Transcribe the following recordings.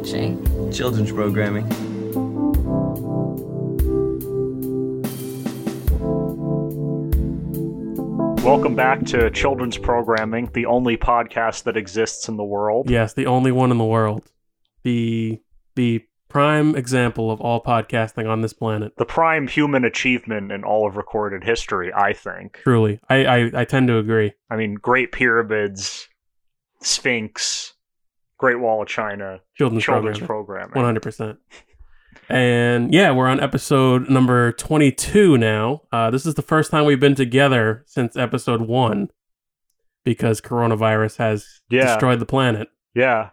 watching? Children's programming. Welcome back to Children's Programming, the only podcast that exists in the world. Yes, the only one in the world. The the prime example of all podcasting on this planet. The prime human achievement in all of recorded history, I think. Truly. I, I, I tend to agree. I mean, Great Pyramids, Sphinx, Great Wall of China, Children's, children's programming. programming. 100%. And yeah, we're on episode number 22 now. Uh, this is the first time we've been together since episode one because coronavirus has Yeah. destroyed the planet. Yeah.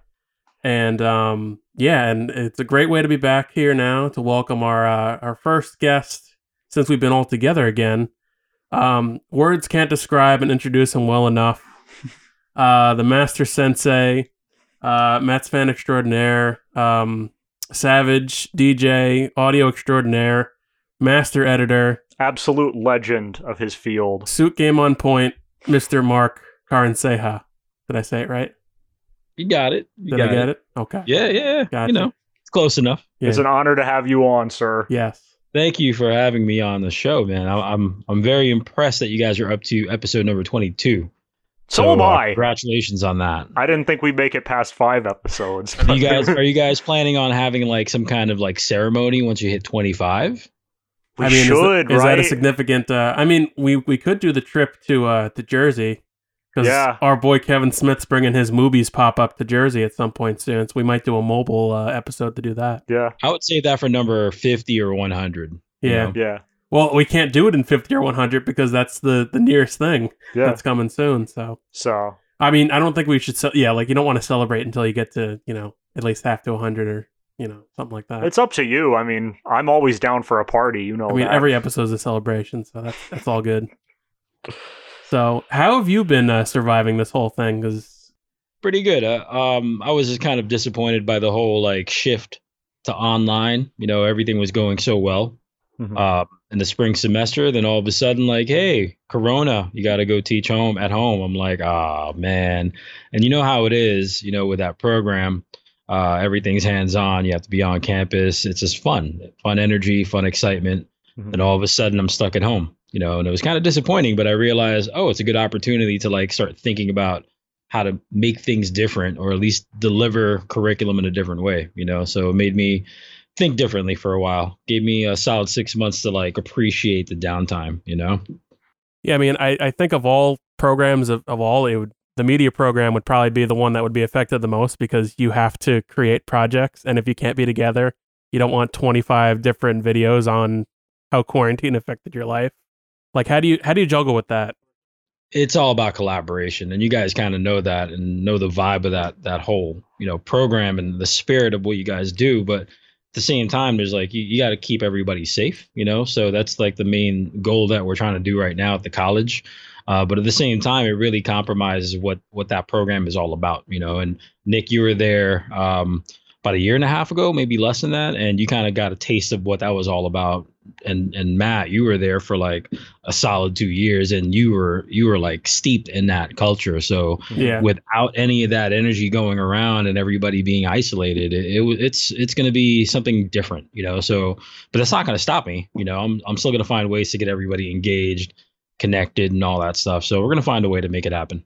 And um, yeah, and it's a great way to be back here now to welcome our uh, our first guest since we've been all together again. Um, words can't describe and introduce him well enough. Uh, the master sensei, uh, Mets fan extraordinaire, um, savage DJ, audio extraordinaire, master editor, Absolute legend of his field. suit game on point, Mister Mark Karanseha. Did I say it right? You got it. You Did I got get it? Okay. Yeah, yeah. Gotcha. You know, it's close enough. Yeah. It's an honor to have you on, sir. Yes. Thank you for having me on the show, man. I, I'm I'm very impressed that you guys are up to episode number 22. So, am uh, I. Congratulations on that. I didn't think we'd make it past five episodes. Are you guys are you guys planning on having like some kind of like ceremony once you hit 25? we I mean, is- should, is, right? that a significant? Uh, I mean, we we could do the trip to uh, to Jersey because Yeah. our boy Kevin Smith's bringing his movies pop up to Jersey at some point soon. So we might do a mobile uh, episode to do that. yeah. I would say that for number 50 or 100. you Yeah. know? Yeah. Well, we can't do it in fifty or one hundred because that's the the nearest thing Yeah. that's coming soon. So So, I mean, I don't think we should. Ce- yeah, like you don't want to celebrate until you get to you know at least half to hundred or you know something like that. it's up to you. I mean, I'm always down for a party. You know I mean, that. every episode's a celebration, so that's that's all good. So, how have you been uh, surviving this whole thing? Because Pretty good. Uh, um I was just kind of disappointed by the whole like shift to online. You know, everything was going so well. Mhm. uh, in the spring semester. Then all of a sudden, like, hey, Corona, you got to go teach home at home. I'm like, ah, man. And you know how it is, you know, with that program, uh, everything's hands on. You have to be on campus. It's just fun, fun energy, fun excitement. Mhm. And all of a sudden, I'm stuck at home, you know, and it was kind of disappointing. But I realized, oh, it's a good opportunity to like start thinking about how to make things different or at least deliver curriculum in a different way, you know. So it made me think differently for a while. Gave me a solid six months to like appreciate the downtime, you know? yeah, I mean, I, I think of all programs of, of all, it would the media program would probably be the one that would be affected the most because you have to create projects, and if you can't be together, you don't want twenty five different videos on how quarantine affected your life. Like, how do you how do you juggle with that? It's all about collaboration. And you guys kind of know that and know the vibe of that that whole, you know, program and the spirit of what you guys do. But the same time, there's like you, you got to keep everybody safe, you know? So that's like the main goal that we're trying to do right now at the college. Uh, but at the same time, it really compromises what what that program is all about, you know. And Nick, you were there um, about a year and a half ago, maybe less than that, and you kind of got a taste of what that was all about. And and Matt, you were there for like a solid two years, and you were you were like steeped in that culture. So Yeah, without any of that energy going around and everybody being isolated, it, it it's it's going to be something different, you know. So, but that's not going to stop me, you know. I'm I'm still going to find ways to get everybody engaged, connected, and all that stuff. So we're going to find a way to make it happen.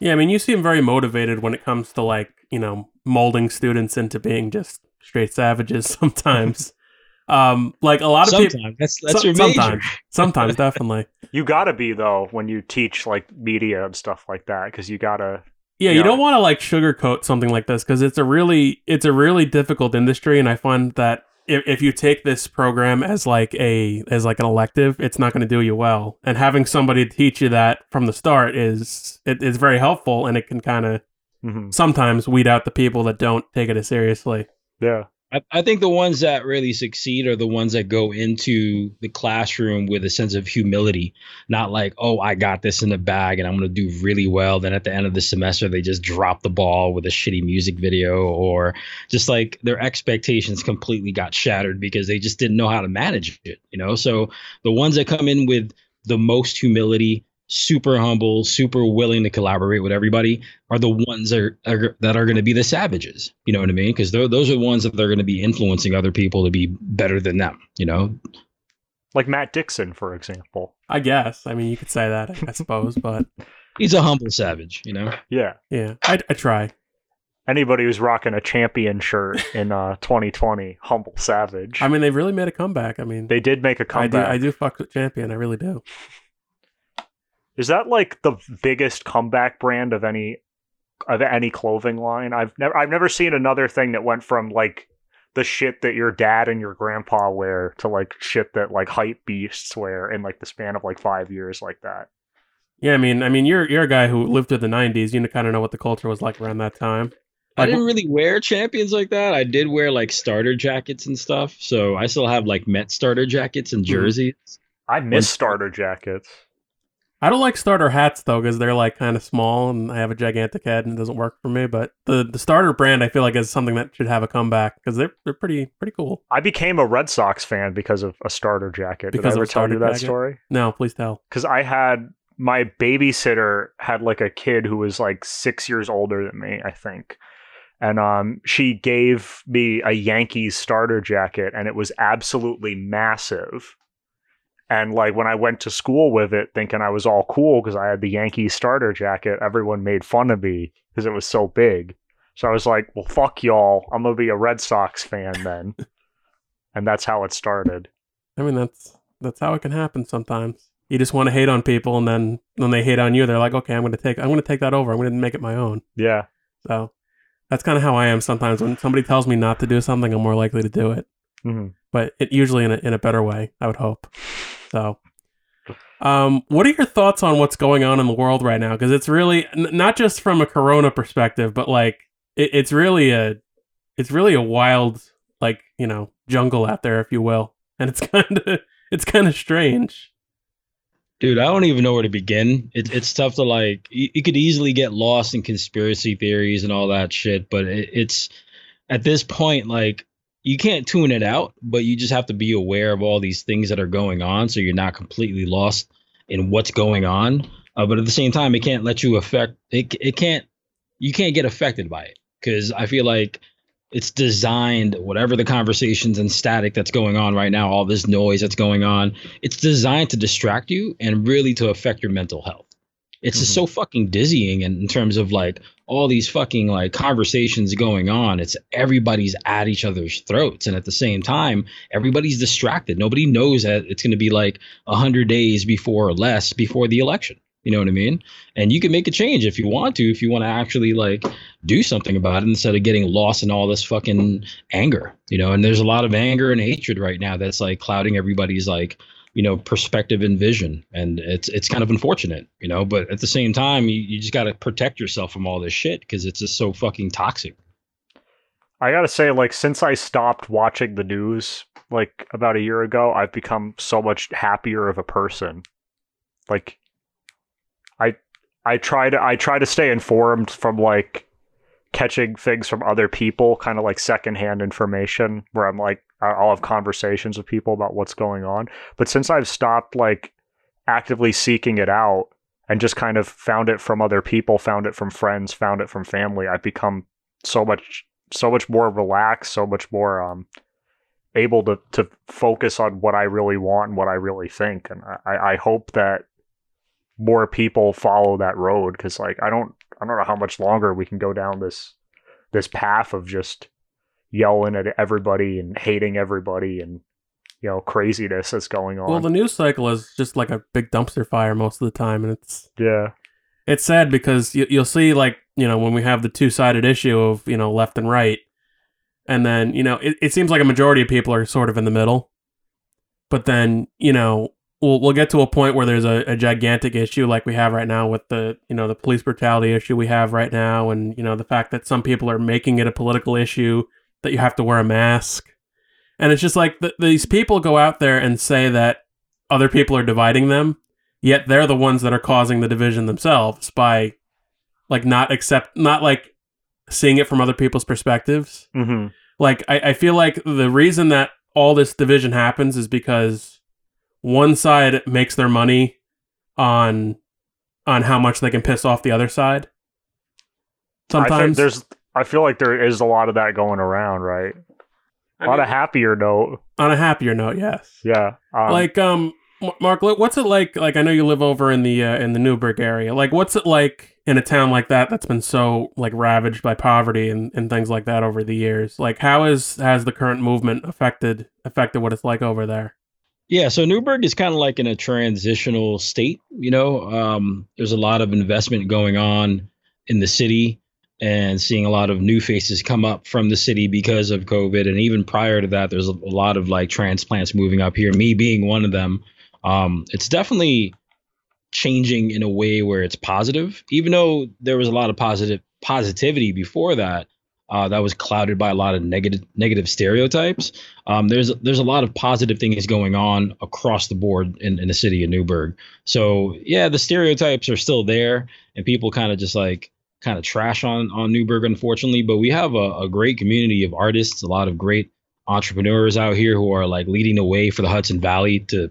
Yeah, I mean, you seem very motivated when it comes to like, you know, molding students into being just straight savages sometimes. Um, like a lot of people Sometimes that's that's some- your major. sometimes, sometimes definitely. You gotta be though when you teach like media and stuff like that because you gotta. Yeah, Yeah. you don't want to like sugarcoat something like this because it's a really it's a really difficult industry, and I find that if, if you take this program as like a as like an elective, it's not going to do you well. And having somebody teach you that from the start is it is very helpful, and it can kind of Mhm. sometimes weed out the people that don't take it as seriously. Yeah. I, I think the ones that really succeed are the ones that go into the classroom with a sense of humility, not like, oh, I got this in the bag and I'm going to do really well. Then at the end of the semester, they just drop the ball with a shitty music video or just like their expectations completely got shattered because they just didn't know how to manage it, you know? So the ones that come in with the most humility super humble, super willing to collaborate with everybody are the ones that are, are that are going to be the savages. You know what I mean? Because those are the ones that they're going to be influencing other people to be better than them. You know, like Matt Dixon, for example. I guess. I mean, you could say that, I suppose, but he's a humble savage. You know? Yeah. Yeah. I, I try. Anybody who's rocking a champion shirt in uh, 2020, humble savage. I mean, they really made a comeback. I mean, they did make a comeback. I do, I do fuck with champion. I really do. Is that like the biggest comeback brand of any of any clothing line? I've never I've never seen another thing that went from like the shit that your dad and your grandpa wear to like shit that like hype beasts wear in like the span of like five years like that. Yeah, I mean, I mean, you're you're a guy who lived through the '90s. You kind of know what the culture was like around that time. Like, I didn't really wear champions like that. I did wear like starter jackets and stuff. So I still have like Met starter jackets and mm-hmm. jerseys. I miss starter jackets. I don't like starter hats though because they're like kind of small and I have a gigantic head and it doesn't work for me. But the the starter brand I feel like is something that should have a comeback because they're they're pretty pretty cool. I became a Red Sox fan because of a starter jacket. Because Did I ever tell you that jacket? story? No, please tell. Because I had my babysitter had like a kid who was like six years older than me, I think. And um, she gave me a Yankees starter jacket, and it was absolutely massive and like when I went to school with it, thinking I was all cool because I had the Yankee starter jacket, everyone made fun of me because it was so big. So I was like, well, fuck y'all. I'm going to be a Red Sox fan then. and that's how it started. I mean, that's that's how it can happen sometimes. You just want to hate on people, and then when they hate on you, they're like, okay, I'm going to take I'm going to take that over. I'm going to make it my own. Yeah. So that's kind of how I am sometimes. When somebody tells me not to do something, I'm more likely to do it. Mm-hmm. But it usually in a in a better way, I would hope. So, um, what are your thoughts on what's going on in the world right now? Because it's really n- not just from a Corona perspective, but like it, it's really a it's really a wild like you know jungle out there, if you will, and it's kind of it's kind of strange. Dude, I don't even know where to begin. It, it's tough to like. You, could easily get lost in conspiracy theories and all that shit, but it, it's at this point like you can't tune it out, but you just have to be aware of all these things that are going on, so you're not completely lost in what's going on. Uh, but at the same time, it can't let you affect it. It can't. You can't get affected by it because I feel like it's designed whatever the conversations and static that's going on right now all this noise that's going on it's designed to distract you and really to affect your mental health it's mm-hmm. just so fucking dizzying in, in terms of like all these fucking like conversations going on. It's everybody's at each other's throats, and at the same time, everybody's distracted. Nobody knows that it's going to be like a hundred days before or less before the election. You know what I mean? And you can make a change if you want to, if you want to actually like do something about it instead of getting lost in all this fucking anger. You know, and there's a lot of anger and hatred right now that's like clouding everybody's like you know perspective and vision. And it's it's kind of unfortunate you know but at the same time you, you just got to protect yourself from all this shit because it's just so fucking toxic. I gotta say like since i stopped watching the news like about a year ago i've become so much happier of a person. Like i i try to i try to stay informed from like catching things from other people kind of like secondhand information where i'm like I'll have conversations with people about what's going on. But since I've stopped like actively seeking it out and just kind of found it from other people, found it from friends, found it from family, I've become so much so much more relaxed, so much more um able to to focus on what I really want and what I really think. And I, I hope that more people follow that road because like I don't I don't know how much longer we can go down this this path of just yelling at everybody and hating everybody and you know craziness that's going on. Well, the news cycle is just like a big dumpster fire most of the time, and it's yeah, it's sad because you, you'll see like you know when we have the two sided issue of you know left and right, and then you know it, it seems like a majority of people are sort of in the middle, but then you know we'll we'll get to a point where there's a, a gigantic issue like we have right now with the you know the police brutality issue we have right now, and you know the fact that some people are making it a political issue that you have to wear a mask. And it's just like th- these people go out there and say that other people are dividing them, yet they're the ones that are causing the division themselves by like not accept, not like seeing it from other people's perspectives. Mm-hmm. Like, I, I feel like the reason that all this division happens is because one side makes their money on on how much they can piss off the other side. I think Sometimes there's. I feel like there is a lot of that going around, right? I A lot mean, of happier note. on a happier note, yes. Yeah. Um, like um Mark, what- what's it like? Like I know you live over in the uh, in the Newburgh area. Like, what's it like in a town like that that's been so like ravaged by poverty and, and things like that over the years? Like, how is has the current movement affected affected what it's like over there? Yeah, so Newburgh is kind of like in a transitional state. You know, um, there's a lot of investment going on in the city, and seeing a lot of new faces come up from the city because of COVID. And even prior to that, there's a, lot of like transplants moving up here. Me being one of them, um, it's definitely changing in a way where it's positive. Even though there was a lot of positive positivity before that, uh, that was clouded by a lot of negative negative stereotypes. Um, there's there's a lot of positive things going on across the board in, in the city of Newburgh. So yeah, the stereotypes are still there, and people kind of just like kind of trash on on Newburgh, unfortunately. But we have a, a great community of artists, a lot of great entrepreneurs out here who are like leading the way for the Hudson Valley to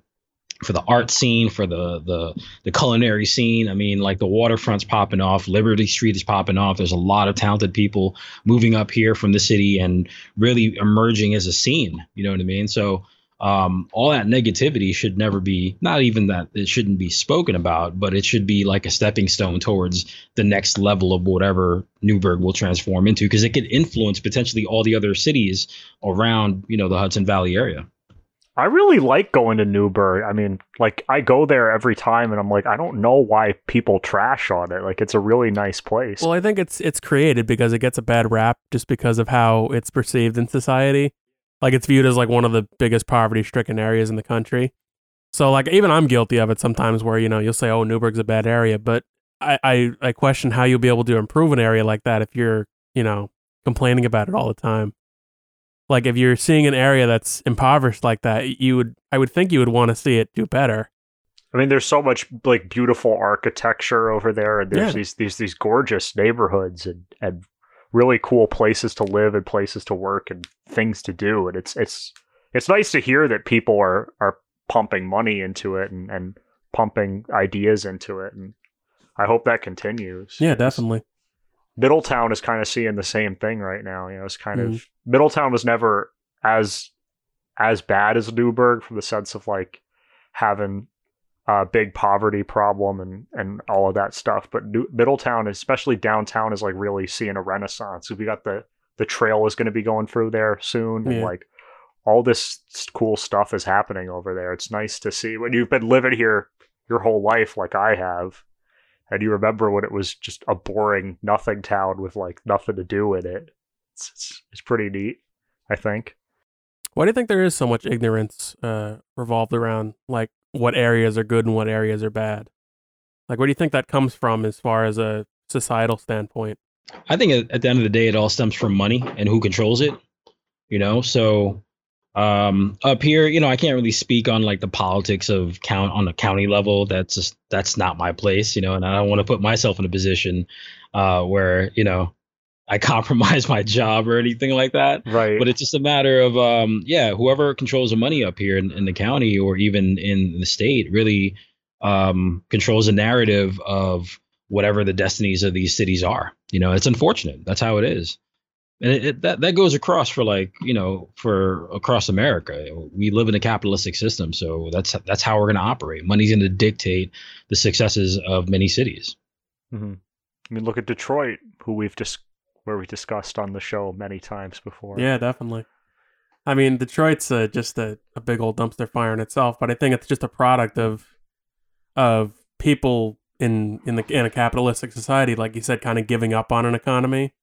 for the art scene, for the the the culinary scene. I mean, like the waterfront's popping off, Liberty Street is popping off. There's a lot of talented people moving up here from the city and really emerging as a scene. You know what I mean? So um, all that negativity should never be not even that it shouldn't be spoken about, but it should be like a stepping stone towards the next level of whatever Newburgh will transform into because it could influence potentially all the other cities around, you know, the Hudson Valley area. I really like going to Newburgh. I mean, like I go there every time, and I'm like, I don't know why people trash on it. Like, it's a really nice place. Well, I think it's it's created because it gets a bad rap just because of how it's perceived in society. Like it's viewed as like one of the biggest poverty stricken areas in the country. So like even I'm guilty of it sometimes where, you know, you'll say, Oh, Newburgh's a bad area, but I, I, I question how you'll be able to improve an area like that if you're, you know, complaining about it all the time. Like if you're seeing an area that's impoverished like that, you would I would think you would want to see it do better. I mean, there's so much like beautiful architecture over there, and there's Yeah. these these these gorgeous neighborhoods and and really cool places to live and places to work and things to do. And it's it's it's nice to hear that people are are pumping money into it and and pumping ideas into it. And I hope that continues. Yeah, definitely. Middletown is kind of seeing the same thing right now. You know, it's kind Mm-hmm. of Middletown was never as as bad as Newburgh from the sense of like having a big poverty problem and and all of that stuff. But New- Middletown, especially downtown, is like really seeing a renaissance. We got the the trail is going to be going through there soon, and like all this cool stuff is happening over there. It's nice to see when you've been living here your whole life, like I have, and you remember when it was just a boring nothing town with like nothing to do in it. It's it's, it's pretty neat, I think. Why do you think there is so much ignorance uh, revolved around like what areas are good and what areas are bad? Like, where do you think that comes from as far as a societal standpoint? I think at, the end of the day, it all stems from money and who controls it. You know, so um, up here, you know, I can't really speak on like the politics of count on a county level. That's just that's not my place. You know, and I don't want to put myself in a position uh, where you know I compromise my job or anything like that. Right. But it's just a matter of um, yeah, whoever controls the money up here in, in the county or even in the state really um, controls the narrative of whatever the destinies of these cities are. You know, it's unfortunate. That's how it is. And it, it, that that goes across for like you know for across America. We live in a capitalistic system, so that's that's how we're going to operate. Money's going to dictate the successes of many cities. hmm I mean, look at Detroit, who we've just where we discussed on the show many times before. Yeah, definitely. I mean, Detroit's uh, just a, a big old dumpster fire in itself, but I think it's just a product of of people in in the in a capitalistic society, like you said, kind of giving up on an economy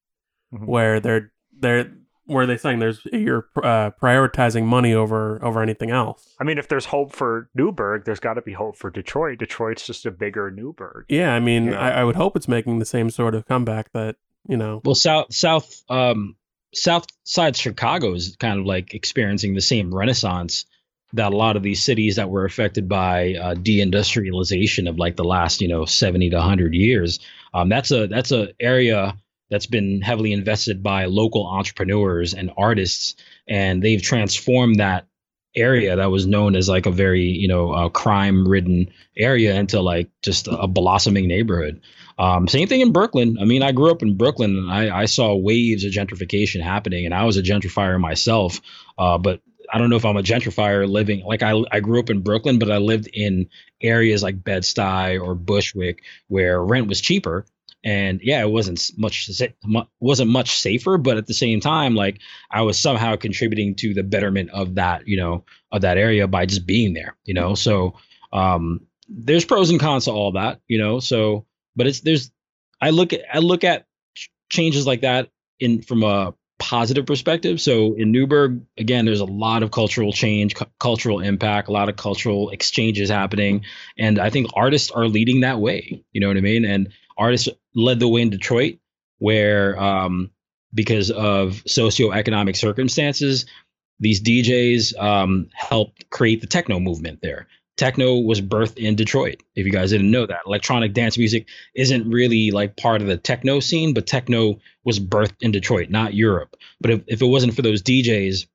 Mhm. where they're they're where they saying there's you're uh, prioritizing money over over anything else. I mean, if there's hope for Newburgh, there's got to be hope for Detroit. Detroit's just a bigger Newburgh. Yeah, I mean, Yeah. I, I would hope it's making the same sort of comeback that you know. Well, south south um south side Chicago is kind of like experiencing the same renaissance that a lot of these cities that were affected by uh, deindustrialization of like the last you know 70 to 100 years um, that's a that's a area that's been heavily invested by local entrepreneurs and artists and they've transformed that area that was known as like a very you know uh, crime ridden area into like just a blossoming neighborhood um, same thing in brooklyn. I mean i grew up in brooklyn and i, I saw waves of gentrification happening and i was a gentrifier myself. Uh, but i don't know if i'm a gentrifier living like I, I grew up in brooklyn but i lived in areas like bed-stuy or bushwick where rent was cheaper. And yeah it wasn't much wasn't much safer but at the same time like i was somehow contributing to the betterment of that you know of that area by just being there you know? So um there's pros and cons to all that you know? So but it's there's i look at i look at changes like that in from a positive perspective. So in newburgh again there's a lot of cultural change cu- cultural impact a lot of cultural exchanges happening. And i think artists are leading that way you know what i mean? And artists led the way in Detroit, where um, because of socioeconomic circumstances, these DJs um, helped create the techno movement there. Techno was birthed in Detroit. If you guys didn't know that, electronic dance music isn't really like part of the techno scene, but techno was birthed in Detroit, not Europe. But if, if it wasn't for those DJs,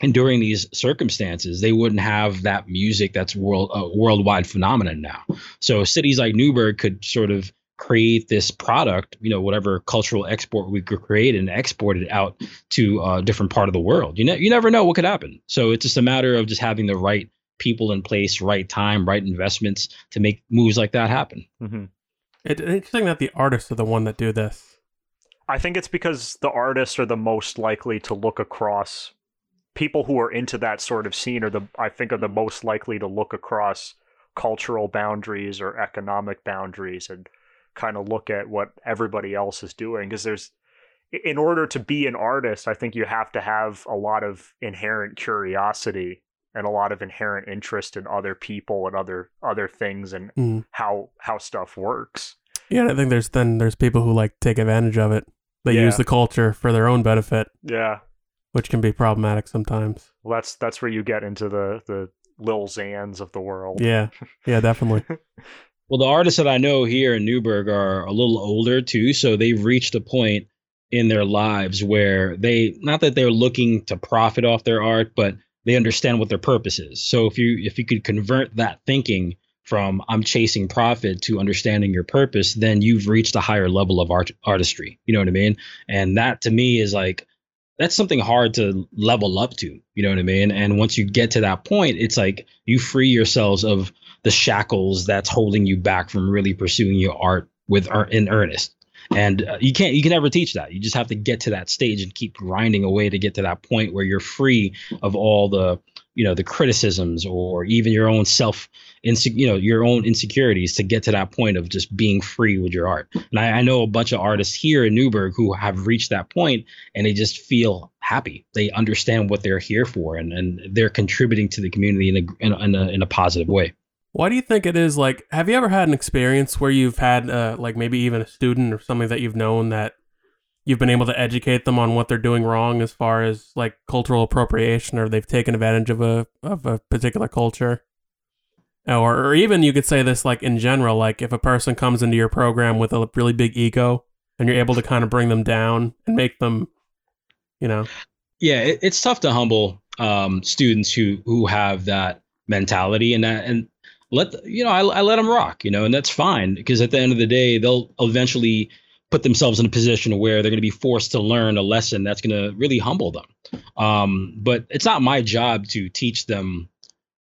and during these circumstances, they wouldn't have that music that's world a worldwide phenomenon now. So cities like Newburgh could sort of create this product, you know, whatever cultural export we could create and export it out to a different part of the world. You know, you never know what could happen. So it's just a matter of just having the right people in place, right time, right investments to make moves like that happen. Mm-hmm. It's interesting that the artists are the one that do this. I think it's because the artists are the most likely to look across people who are into that sort of scene are the I think are the most likely to look across cultural boundaries or economic boundaries and kind of look at what everybody else is doing because there's in order to be an artist i think you have to have a lot of inherent curiosity and a lot of inherent interest in other people and other other things and mm. how how stuff works. Yeah i think there's then there's people who like take advantage of it. They Yeah. use the culture for their own benefit. Yeah. Which can be problematic sometimes. Well that's that's where you get into the the lil Xans of the world. Yeah. Yeah definitely. Well, the artists that I know here in Newburgh are a little older too, so they've reached a point in their lives where they not that they're looking to profit off their art, but they understand what their purpose is. So if you if you could convert that thinking from I'm chasing profit to understanding your purpose, then you've reached a higher level of art artistry. You know what I mean? And that to me is like that's something hard to level up to. You know what I mean? And once you get to that point, it's like you free yourselves of the shackles that's holding you back from really pursuing your art with er, in earnest. And uh, you can't you can never teach that. You just have to get to that stage and keep grinding away to get to that point where you're free of all the you know the criticisms or even your own self inse- you know your own insecurities to get to that point of just being free with your art. And I, I know a bunch of artists here in Newburgh who have reached that point and they just feel happy. They understand what they're here for and, and they're contributing to the community in a, in a, in a, in a positive way. Why do you think it is like have you ever had an experience where you've had uh, like maybe even a student or something that you've known that you've been able to educate them on what they're doing wrong as far as like cultural appropriation or they've taken advantage of a of a particular culture? Or or even you could say this like in general like if a person comes into your program with a really big ego and you're able to kind of bring them down and make them you know Yeah, it, it's tough to humble um, students who who have that mentality and that and let the- you know I, I let them rock, you know, and that's fine because at the end of the day they'll eventually put themselves in a position where they're going to be forced to learn a lesson that's going to really humble them. Um, but it's not my job to teach them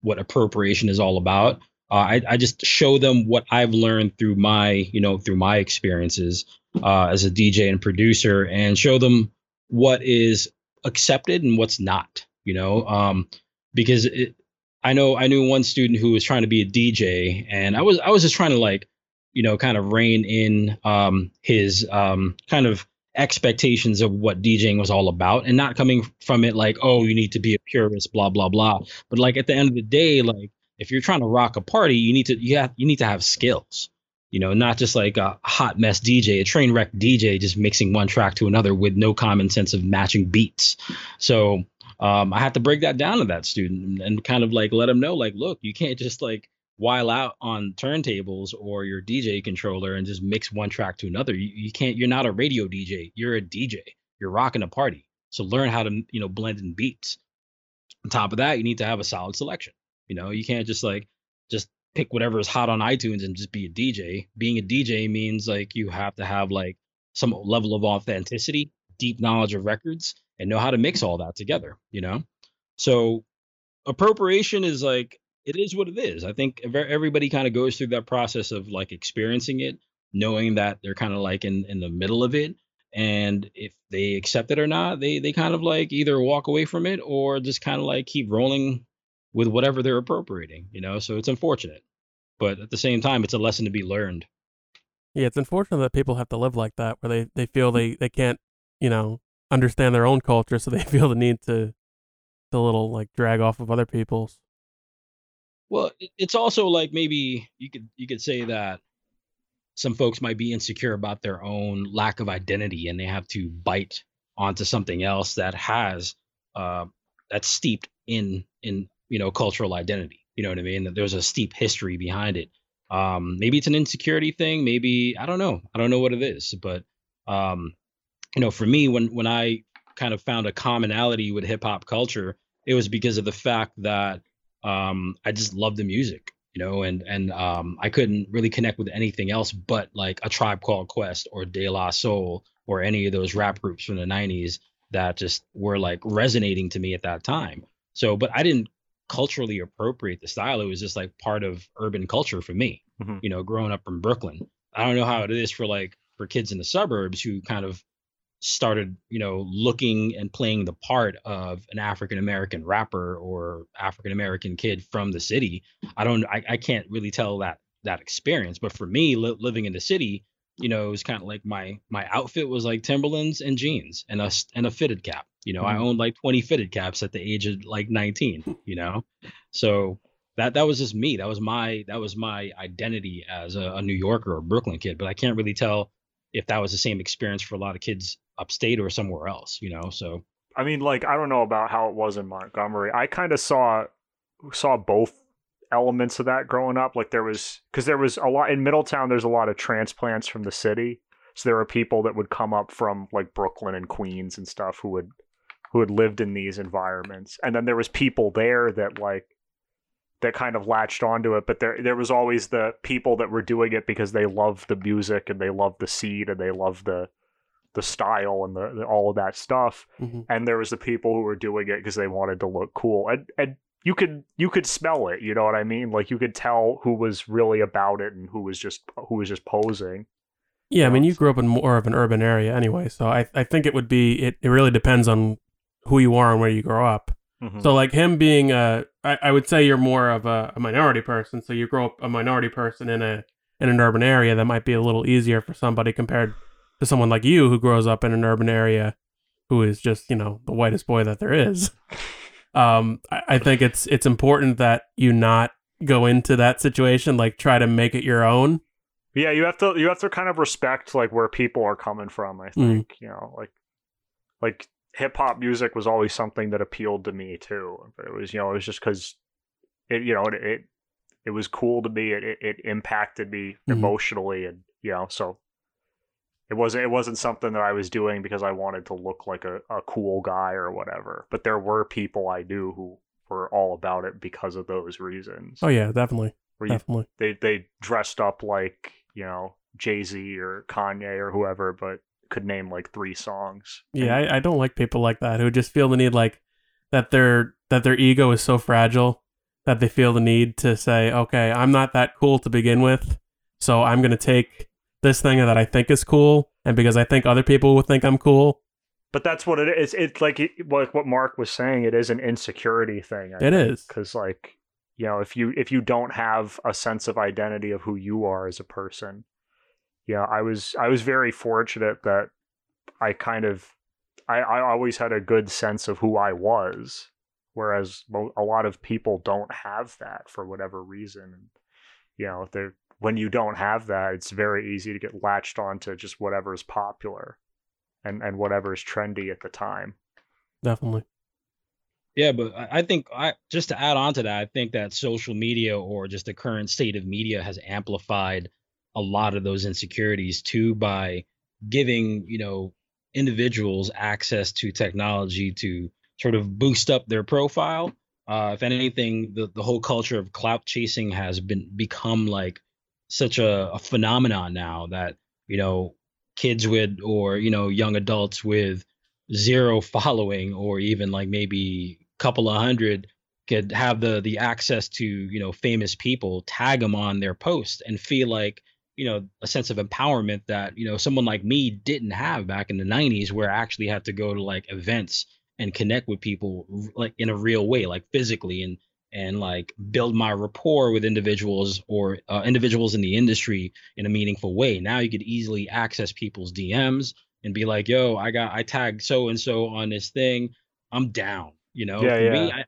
what appropriation is all about. Uh, I, I just show them what I've learned through my, you know, through my experiences uh, as a DJ and producer, and show them what is accepted and what's not. You know, um, because it, I know I knew one student who was trying to be a DJ, and I was I was just trying to like, you know, kind of rein in um, his um, kind of expectations of what DJing was all about, and not coming from it like, oh, you need to be a purist, blah blah blah. But like at the end of the day, like if you're trying to rock a party, you need to you have you need to have skills. You know, not just like a hot mess DJ, a train wreck DJ, just mixing one track to another with no common sense of matching beats. So um, I had to break that down to that student and kind of like let him know, like, look, you can't just like while out on turntables or your DJ controller and just mix one track to another. You, you can't. You're not a radio DJ. You're a DJ. You're rocking a party. So learn how to you know blend in beats. On top of that, you need to have a solid selection. You know, you can't just like just pick whatever is hot on iTunes and just be a DJ. Being a DJ means like you have to have like some level of authenticity, deep knowledge of records, and know how to mix all that together, you know? So appropriation is like it is what it is. I think everybody kind of goes through that process of like experiencing it, knowing that they're kind of like in in the middle of it and if they accept it or not, they they kind of like either walk away from it or just kind of like keep rolling with whatever they're appropriating, you know? So it's unfortunate. But at the same time, it's a lesson to be learned. Yeah, it's unfortunate that people have to live like that where they, they feel hmm. they, they can't, you know, understand their own culture, so they feel the need to to little like drag off of other people's. Well, it's also like maybe you could you could say that some folks might be insecure about their own lack of identity and they have to bite onto something else that has uh, that's steeped in in you know cultural identity you know what i mean that there's a steep history behind it um maybe it's an insecurity thing maybe i don't know i don't know what it is but um you know for me when when i kind of found a commonality with hip hop culture it was because of the fact that um i just love the music you know and and um i couldn't really connect with anything else but like a tribe called quest or de la soul or any of those rap groups from the 90s that just were like resonating to me at that time so but i didn't culturally appropriate the style. It was just like part of urban culture for me, mm-hmm. you know, growing up in Brooklyn. I don't know how it is for like for kids in the suburbs who kind of started, you know, looking and playing the part of an African American rapper or African American kid from the city. I don't, I, I can't really tell that that experience. But for me, li- living in the city, you know, it was kind of like my my outfit was like Timberlands and jeans and a and a fitted cap. You know, mm-hmm. I owned like 20 fitted caps at the age of like 19, you know? So that that was just me. That was my that was my identity as a, a New Yorker or Brooklyn kid. But I can't really tell if that was the same experience for a lot of kids upstate or somewhere else, you know. So I mean, like I don't know about how it was in Montgomery. I kind of saw saw both elements of that growing up. Like there was because there was a lot in Middletown. There's a lot of transplants from the city, so there were people that would come up from like Brooklyn and Queens and stuff who would who had lived in these environments and then there was people there that like that kind of latched onto it but there there was always the people that were doing it because they loved the music and they loved the seed and they loved the the style and the, the all of that stuff mm-hmm. and there was the people who were doing it because they wanted to look cool and and you could you could smell it you know what i mean like you could tell who was really about it and who was just who was just posing yeah, I mean, you grew up in more of an urban area anyway, so I, I think it would be it, it really depends on who you are and where you grow up. Mm-hmm. So like him being a, I, I would say you're more of a, a, minority person. So you grow up a minority person in a in an urban area that might be a little easier for somebody compared to someone like you who grows up in an urban area, who is just you know the whitest boy that there is. Um, I, I think it's it's important that you not go into that situation like try to make it your own. Yeah, you have to you have to kind of respect like where people are coming from. I mm. think mm. you know like like hip hop music was always something that appealed to me too. But it was you know it was just because it you know it, it it was cool to me. It it, it impacted me mm-hmm. emotionally, and you know so it wasn't it wasn't something that I was doing because I wanted to look like a, a cool guy or whatever. But there were people I knew who were all about it because of those reasons. Oh yeah, definitely. You, definitely. They they dressed up like, you know, Jay Z or Kanye or whoever, but could name like three songs. Yeah, I, I don't like people like that who just feel the need like that their that their ego is so fragile that they feel the need to say, okay, I'm not that cool to begin with, so I'm gonna take this thing that I think is cool, and because I think other people will think I'm cool. But that's what it is. It's like like what Mark was saying. It is an insecurity thing. I it think, is because like you know if you if you don't have a sense of identity of who you are as a person yeah, I was I was very fortunate that I kind of I, I always had a good sense of who I was, whereas a lot of people don't have that for whatever reason. You know, they when you don't have that, it's very easy to get latched onto just whatever is popular, and and whatever is trendy at the time. Definitely. Yeah, but I think I just to add on to that, I think that social media or just the current state of media has amplified a lot of those insecurities too by giving you know individuals access to technology to sort of boost up their profile. Uh, if anything, the, the whole culture of clout chasing has been become like such a, a phenomenon now that you know kids with or you know young adults with zero following or even like maybe a couple of hundred could have the the access to you know famous people tag them on their post and feel like you know a sense of empowerment that you know someone like me didn't have back in the 90s where i actually had to go to like events and connect with people like in a real way like physically and and like build my rapport with individuals or uh, individuals in the industry in a meaningful way now you could easily access people's dms and be like yo i got i tagged so and so on this thing i'm down you know Yeah, For me, yeah. I,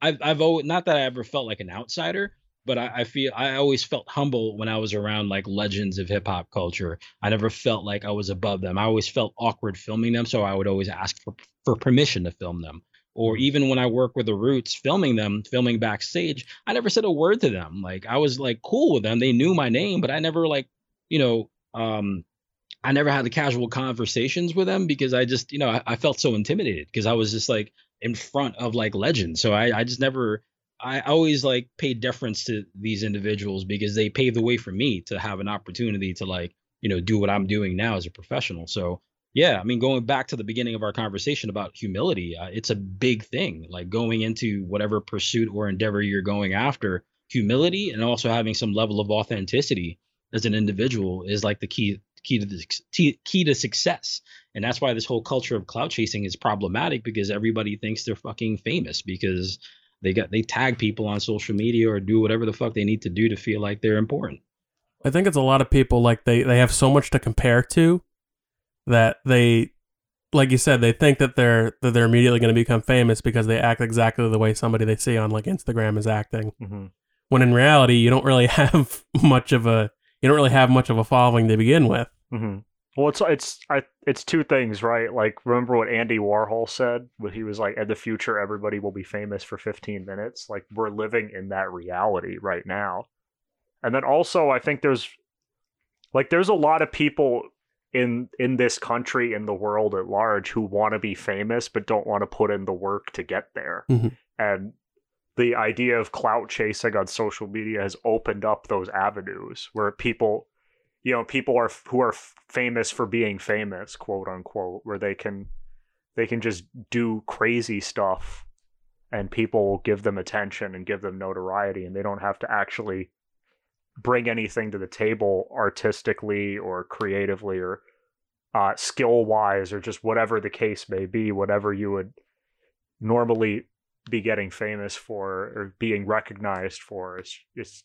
I've I've always not that I ever felt like an outsider, but I, I feel I always felt humble when I was around like legends of hip hop culture. I never felt like I was above them. I always felt awkward filming them, so I would always ask for for permission to film them. Or even when I work with the Roots, filming them, filming backstage, I never said a word to them. Like I was like cool with them. They knew my name, but I never like, you know, um, I never had the casual conversations with them because I just, you know, I, I felt so intimidated because I was just like in front of like legends. So I, I just never, I always like paid deference to these individuals because they paved the way for me to have an opportunity to like, you know, do what I'm doing now as a professional. So yeah, I mean, going back to the beginning of our conversation about humility, uh, it's a big thing. Like going into whatever pursuit or endeavor you're going after, humility and also having some level of authenticity as an individual is like the key key to the key, to success. And that's why this whole culture of clout chasing is problematic because everybody thinks they're fucking famous because they got they tag people on social media or do whatever the fuck they need to do to feel like they're important. I think it's a lot of people like they they have so much to compare to that they like you said they think that they're that they're immediately going to become famous because they act exactly the way somebody they see on like Instagram is acting. hmm When in reality, you don't really have much of a you don't really have much of a following to begin with. hmm Well, it's it's I it's two things, right? Like, remember what Andy Warhol said? When he was like, "In the future, everybody will be famous for 15 minutes." Like, we're living in that reality right now. And then also, I think there's like there's a lot of people in in this country in the world at large who want to be famous but don't want to put in the work to get there. Mhm. And the idea of clout chasing on social media has opened up those avenues where people you know people are who are famous for being famous quote unquote where they can they can just do crazy stuff and people will give them attention and give them notoriety and they don't have to actually bring anything to the table artistically or creatively or uh, skill wise or just whatever the case may be whatever you would normally be getting famous for or being recognized for it's, it's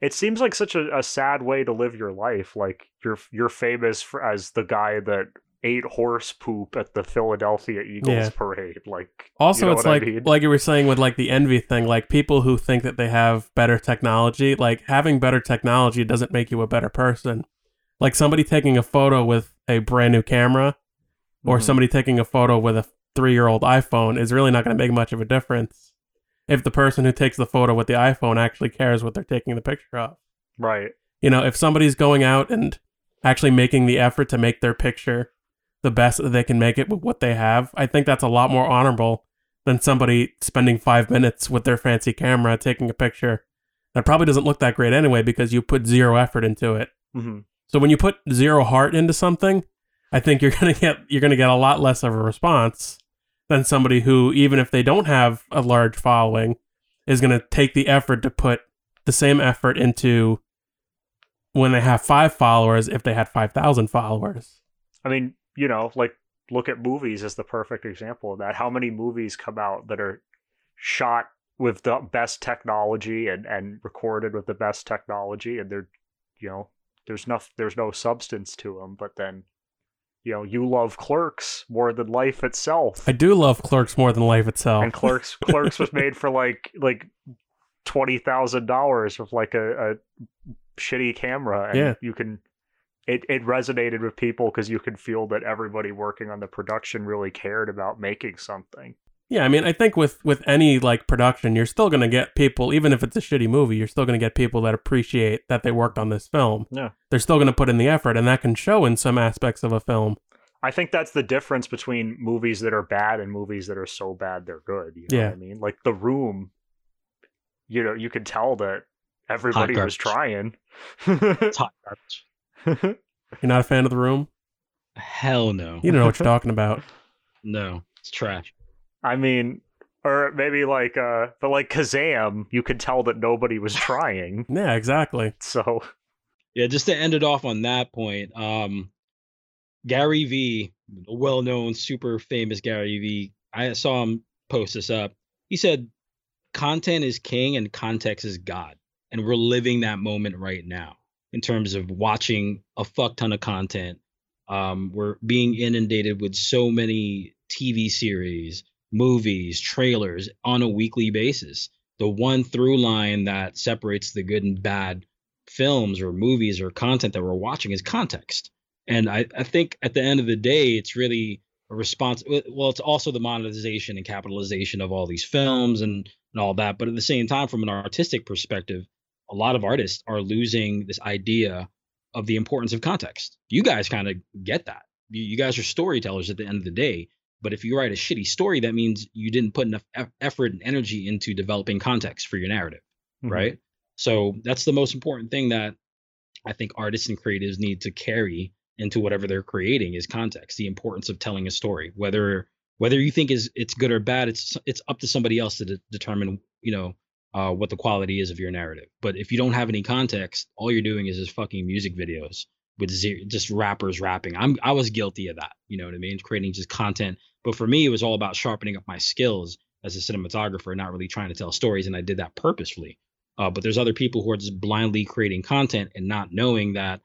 it seems like such a, a sad way to live your life. Like you're you're famous for, as the guy that ate horse poop at the Philadelphia Eagles Yeah. parade like Also, you know it's what I like mean? like you were saying with like the envy thing, like people who think that they have better technology, like having better technology doesn't make you a better person. Like somebody taking a photo with a brand new camera or Mhm. somebody taking a photo with a 3-year-old iPhone is really not going to make much of a difference if the person who takes the photo with the iPhone actually cares what they're taking the picture of. right You know, if somebody's going out and actually making the effort to make their picture the best that they can make it with what they have, I think that's a lot more honorable than somebody spending five minutes with their fancy camera taking a picture that probably doesn't look that great anyway because you put zero effort into it. hmm So when you put zero heart into something, I think you're gonna get you're gonna get a lot less of a response than somebody who, even if they don't have a large following, is gonna take the effort to put the same effort into when they have five followers if they had five thousand followers. I mean, you know, like look at movies as the perfect example of that. How many movies come out that are shot with the best technology and and recorded with the best technology and they're, you know, there's no there's no substance to them, but then you know, you love Clerks more than life itself. I do love Clerks more than life itself. and Clerks Clerks was made for like like twenty thousand dollars with like a, a shitty camera, and Yeah. you can. It it resonated with people because you could feel that everybody working on the production really cared about making something. Yeah, I mean, I think with with any like production, you're still gonna get people, even if it's a shitty movie, you're still gonna get people that appreciate that they worked on this film. Yeah. They're still gonna put in the effort, and that can show in some aspects of a film. I think that's the difference between movies that are bad and movies that are so bad they're good. You know Yeah. what I mean? Like The Room, you know, you could tell that everybody was trying. It's hot garbage. You're not a fan of the room? Hell no. You don't know what you're talking about. No, it's trash. I mean, or maybe like, uh, but like Kazaam, you could tell that nobody was trying. Yeah, exactly. So, Yeah, just to end it off on that point, um, Gary V, a well-known, super famous Gary V, I saw him post this up. He said, "Content is king and context is god," and we're living that moment right now in terms of watching a fuck ton of content. Um, we're being inundated with so many TV series, movies, trailers on a weekly basis. The one through line that separates the good and bad films or movies or content that we're watching is context. And I, I think at the end of the day, it's really a response. Well, it's also the monetization and capitalization of all these films and, and all that. But at the same time, from an artistic perspective, a lot of artists are losing this idea of the importance of context. You guys kind of get that. You, you guys are storytellers at the end of the day. But if you write a shitty story, that means you didn't put enough eff- effort and energy into developing context for your narrative mhm. right? So that's the most important thing that I think artists and creatives need to carry into whatever they're creating is context, the importance of telling a story. Whether whether you think is it's good or bad, it's it's up to somebody else to de- determine, you know, uh, what the quality is of your narrative. But if you don't have any context, all you're doing is just fucking music videos with zero, just rappers rapping. I'm I was guilty of that. You know what I mean? Creating just content. But for me, it was all about sharpening up my skills as a cinematographer, not really trying to tell stories, and I did that purposefully. Uh, but there's other people who are just blindly creating content and not knowing that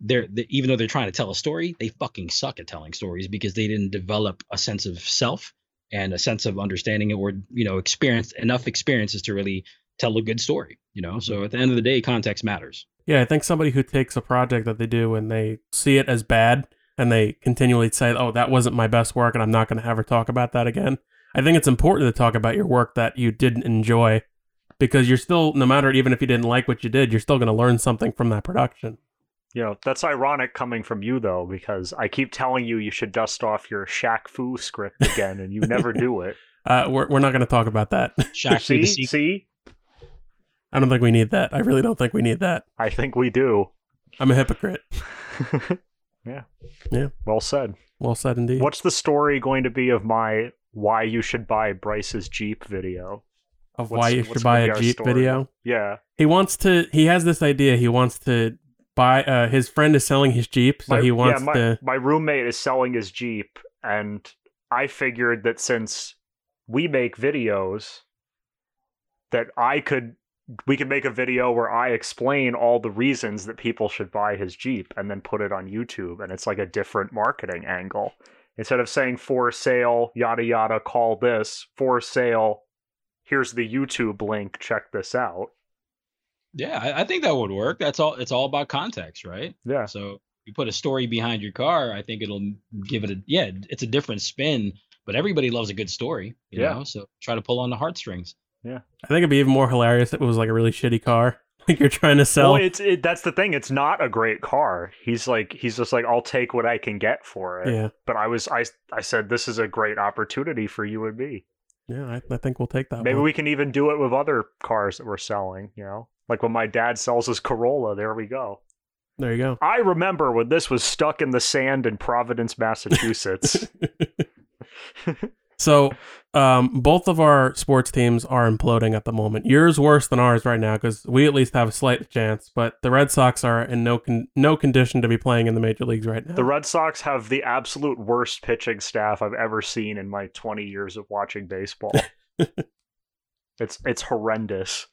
they're they, even though they're trying to tell a story, they fucking suck at telling stories because they didn't develop a sense of self and a sense of understanding it or you know experience enough experiences to really tell a good story. You know, so mm-hmm. at the end of the day, context matters. Yeah, I think somebody who takes a project that they do and they see it as bad and they continually say, "Oh, that wasn't my best work," and I'm not going to ever talk about that again. I think it's important to talk about your work that you didn't enjoy because you're still, no matter even if you didn't like what you did, you're still going to learn something from that production. You know, that's ironic coming from you though, because I keep telling you you should dust off your Shaq Fu script again, and you never do it. Uh, we're we're not going to talk about that. Shaq Fu, see, see, I don't think we need that. I really don't think we need that. I think we do. I'm a hypocrite. yeah. Yeah. Well said. Well said indeed. What's the story going to be of my why you should buy Bryce's Jeep video? of what's- why you should buy a Jeep story? video? Yeah. He wants to. He has this idea. He wants to buy. Uh, his friend is selling his Jeep, so my, he wants yeah, my, to. my roommate is selling his Jeep, and I figured that since we make videos, that I could we could make a video where I explain all the reasons that people should buy his Jeep and then put it on YouTube and it's like a different marketing angle. Instead of saying for sale, yada yada, call this, for sale, here's the YouTube link, check this out. Yeah, I, I think that would work. That's all. It's all about context, right? Yeah. So you put a story behind your car, I think it'll give it a yeah, it's a different spin. But everybody loves a good story, you Yeah. know. So try to pull on the heartstrings. Yeah. I think it'd be even more hilarious if it was like a really shitty car, like you're trying to sell. Well, it's it, that's the thing. It's not a great car. He's like he's just like I'll take what I can get for it. yeah, But I was I I said this is a great opportunity for you and me. yeah. I, I think we'll take that. Maybe one. we can even do it with other cars that we're selling. You know, like when my dad sells his Corolla. There we go. There you go. I remember when this was stuck in the sand in Providence, Massachusetts. So, um, both of our sports teams are imploding at the moment. Yours worse than ours right now because we at least have a slight chance. But the Red Sox are in no con- no condition to be playing in the major leagues right now. the Red Sox have the absolute worst pitching staff I've ever seen in my 20 years of watching baseball. it's it's horrendous.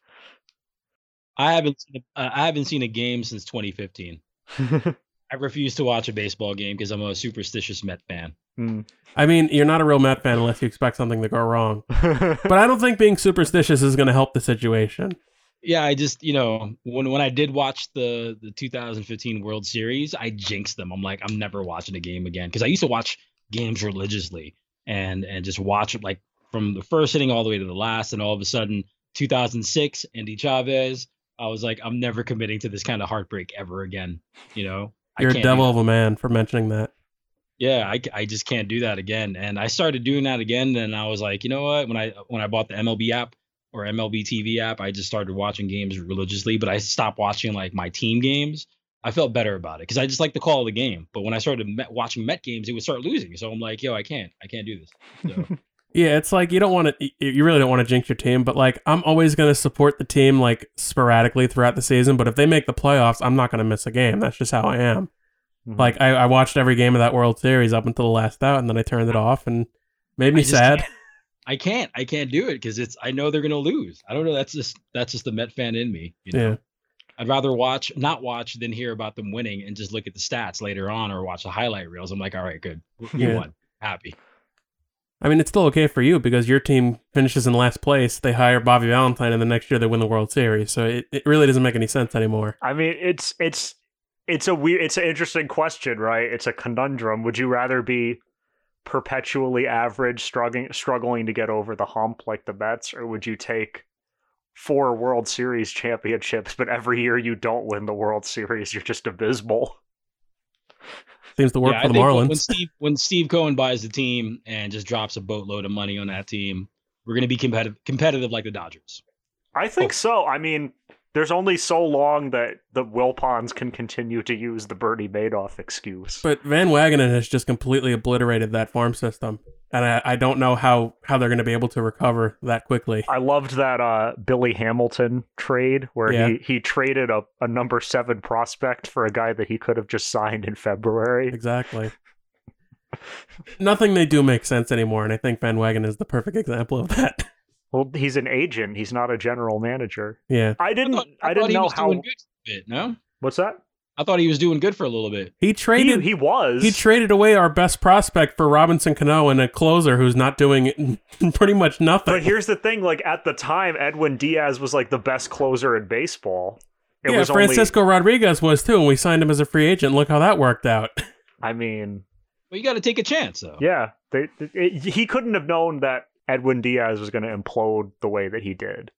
I haven't seen a, uh, I haven't seen a game since 2015. I refuse to watch a baseball game because I'm a superstitious Met fan. Mm. I mean, you're not a real Met fan unless you expect something to go wrong. But I don't think being superstitious is going to help the situation. Yeah, I just you know when when I did watch the the 2015 World Series, I jinxed them. I'm like I'm never watching a game again because I used to watch games religiously and and just watch it like from the first inning all the way to the last, and all of a sudden 2006 Endy Chavez, I was like I'm never committing to this kind of heartbreak ever again. You know, You're a devil of a man for mentioning that. Yeah, I, I just can't do that again. And I started doing that again. And I was like, you know what? When I when I bought the MLB app or MLB TV app, I just started watching games religiously. But I stopped watching like my team games. I felt better about it because I just like the call of the game. But when I started Met, watching Met games, it would start losing. So I'm like, yo, I can't, I can't do this. So Yeah, it's like you don't want to. You really don't want to jinx your team, but like I'm always going to support the team like sporadically throughout the season. But if they make the playoffs, I'm not going to miss a game. That's just how I am. Mhm. Like I, I watched every game of that World Series up until the last out, and then I turned it off, and made me I sad. can't. I can't, I can't do it because it's. I know they're gonna lose. I don't know. That's just that's just the Met fan in me. You know? Yeah, I'd rather watch, not watch, than hear about them winning and just look at the stats later on or watch the highlight reels. I'm like, all right, good, you Yeah. won, happy. I mean it's still okay for you because your team finishes in last place. They hire Bobby Valentine, and the next year they win the World Series. So it, it really doesn't make any sense anymore. I mean, it's it's it's a weird, it's an interesting question, right? It's a conundrum. Would you rather be perpetually average, struggling struggling to get over the hump like the Mets, or would you take four World Series championships, but every year you don't win the World Series, you're just abysmal? Seems to work yeah, for I the think when- Marlins. when Steve when Steve Cohen buys the team and just drops a boatload of money on that team, we're gonna be competitive competitive like the Dodgers. I think oh. so. I mean, there's only so long that the Wilpons can continue to use the Bernie Madoff excuse. But Van Wagenen has just completely obliterated that farm system, and I, I don't know how how they're going to be able to recover that quickly. I loved that uh, Billy Hamilton trade where Yeah. he, he traded a, a number seven prospect for a guy that he could have just signed in February. Exactly. Nothing they do makes sense anymore, and I think Van Wagen is the perfect example of that. Well, he's an agent. He's not a general manager. yeah, I didn't. thought- I, thought didn't he know was how. doing good bit. No, What's that? I thought he was doing good for a little bit. he He, traded he was. he traded away our best prospect for Robinson Cano and a closer who's not doing pretty much nothing. but here's the thing: like at the time, Edwin Diaz was like the best closer in baseball. It yeah, was Francisco Rodriguez was too, and we signed him as a free agent. Look how that worked out. I mean, Well, you got to take a chance though. yeah, they, it, he couldn't have known that Edwin Diaz was going to implode the way that he did.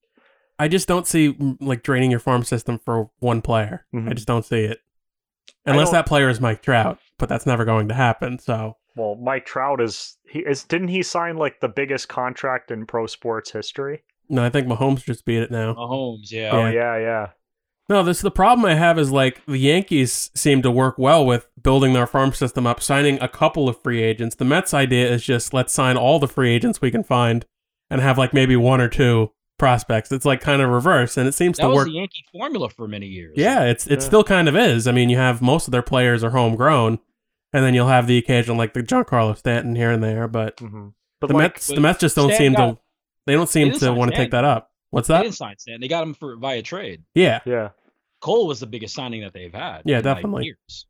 I just don't see mm, like draining your farm system for one player. I Mhm. just don't see it. Unless that player is Mike Trout, but that's never going to happen. So Well, Mike Trout is he is didn't he sign like the biggest contract in pro sports history? no, I think Mahomes just beat it now. Mahomes, yeah. Oh yeah, yeah. No, this the problem I have is like the Yankees seem to work well with building their farm system up, signing a couple of free agents. The Mets idea is just let's sign all the free agents we can find and have like maybe one or two prospects. It's like kind of reverse, and it seems That to was work. the Yankee formula for many years. Yeah, it's it Yeah. still kind of is. I mean, you have most of their players are homegrown, and then you'll have the occasional like the Giancarlo Stanton here and there, but hmm But the like, Mets the Mets just don't Stan seem to they don't seem didn't to want to take that up. What's They that? didn't sign Stan. They got him for via trade. Yeah. yeah, Cole was the biggest signing that they've had. Yeah, in, like, definitely. years.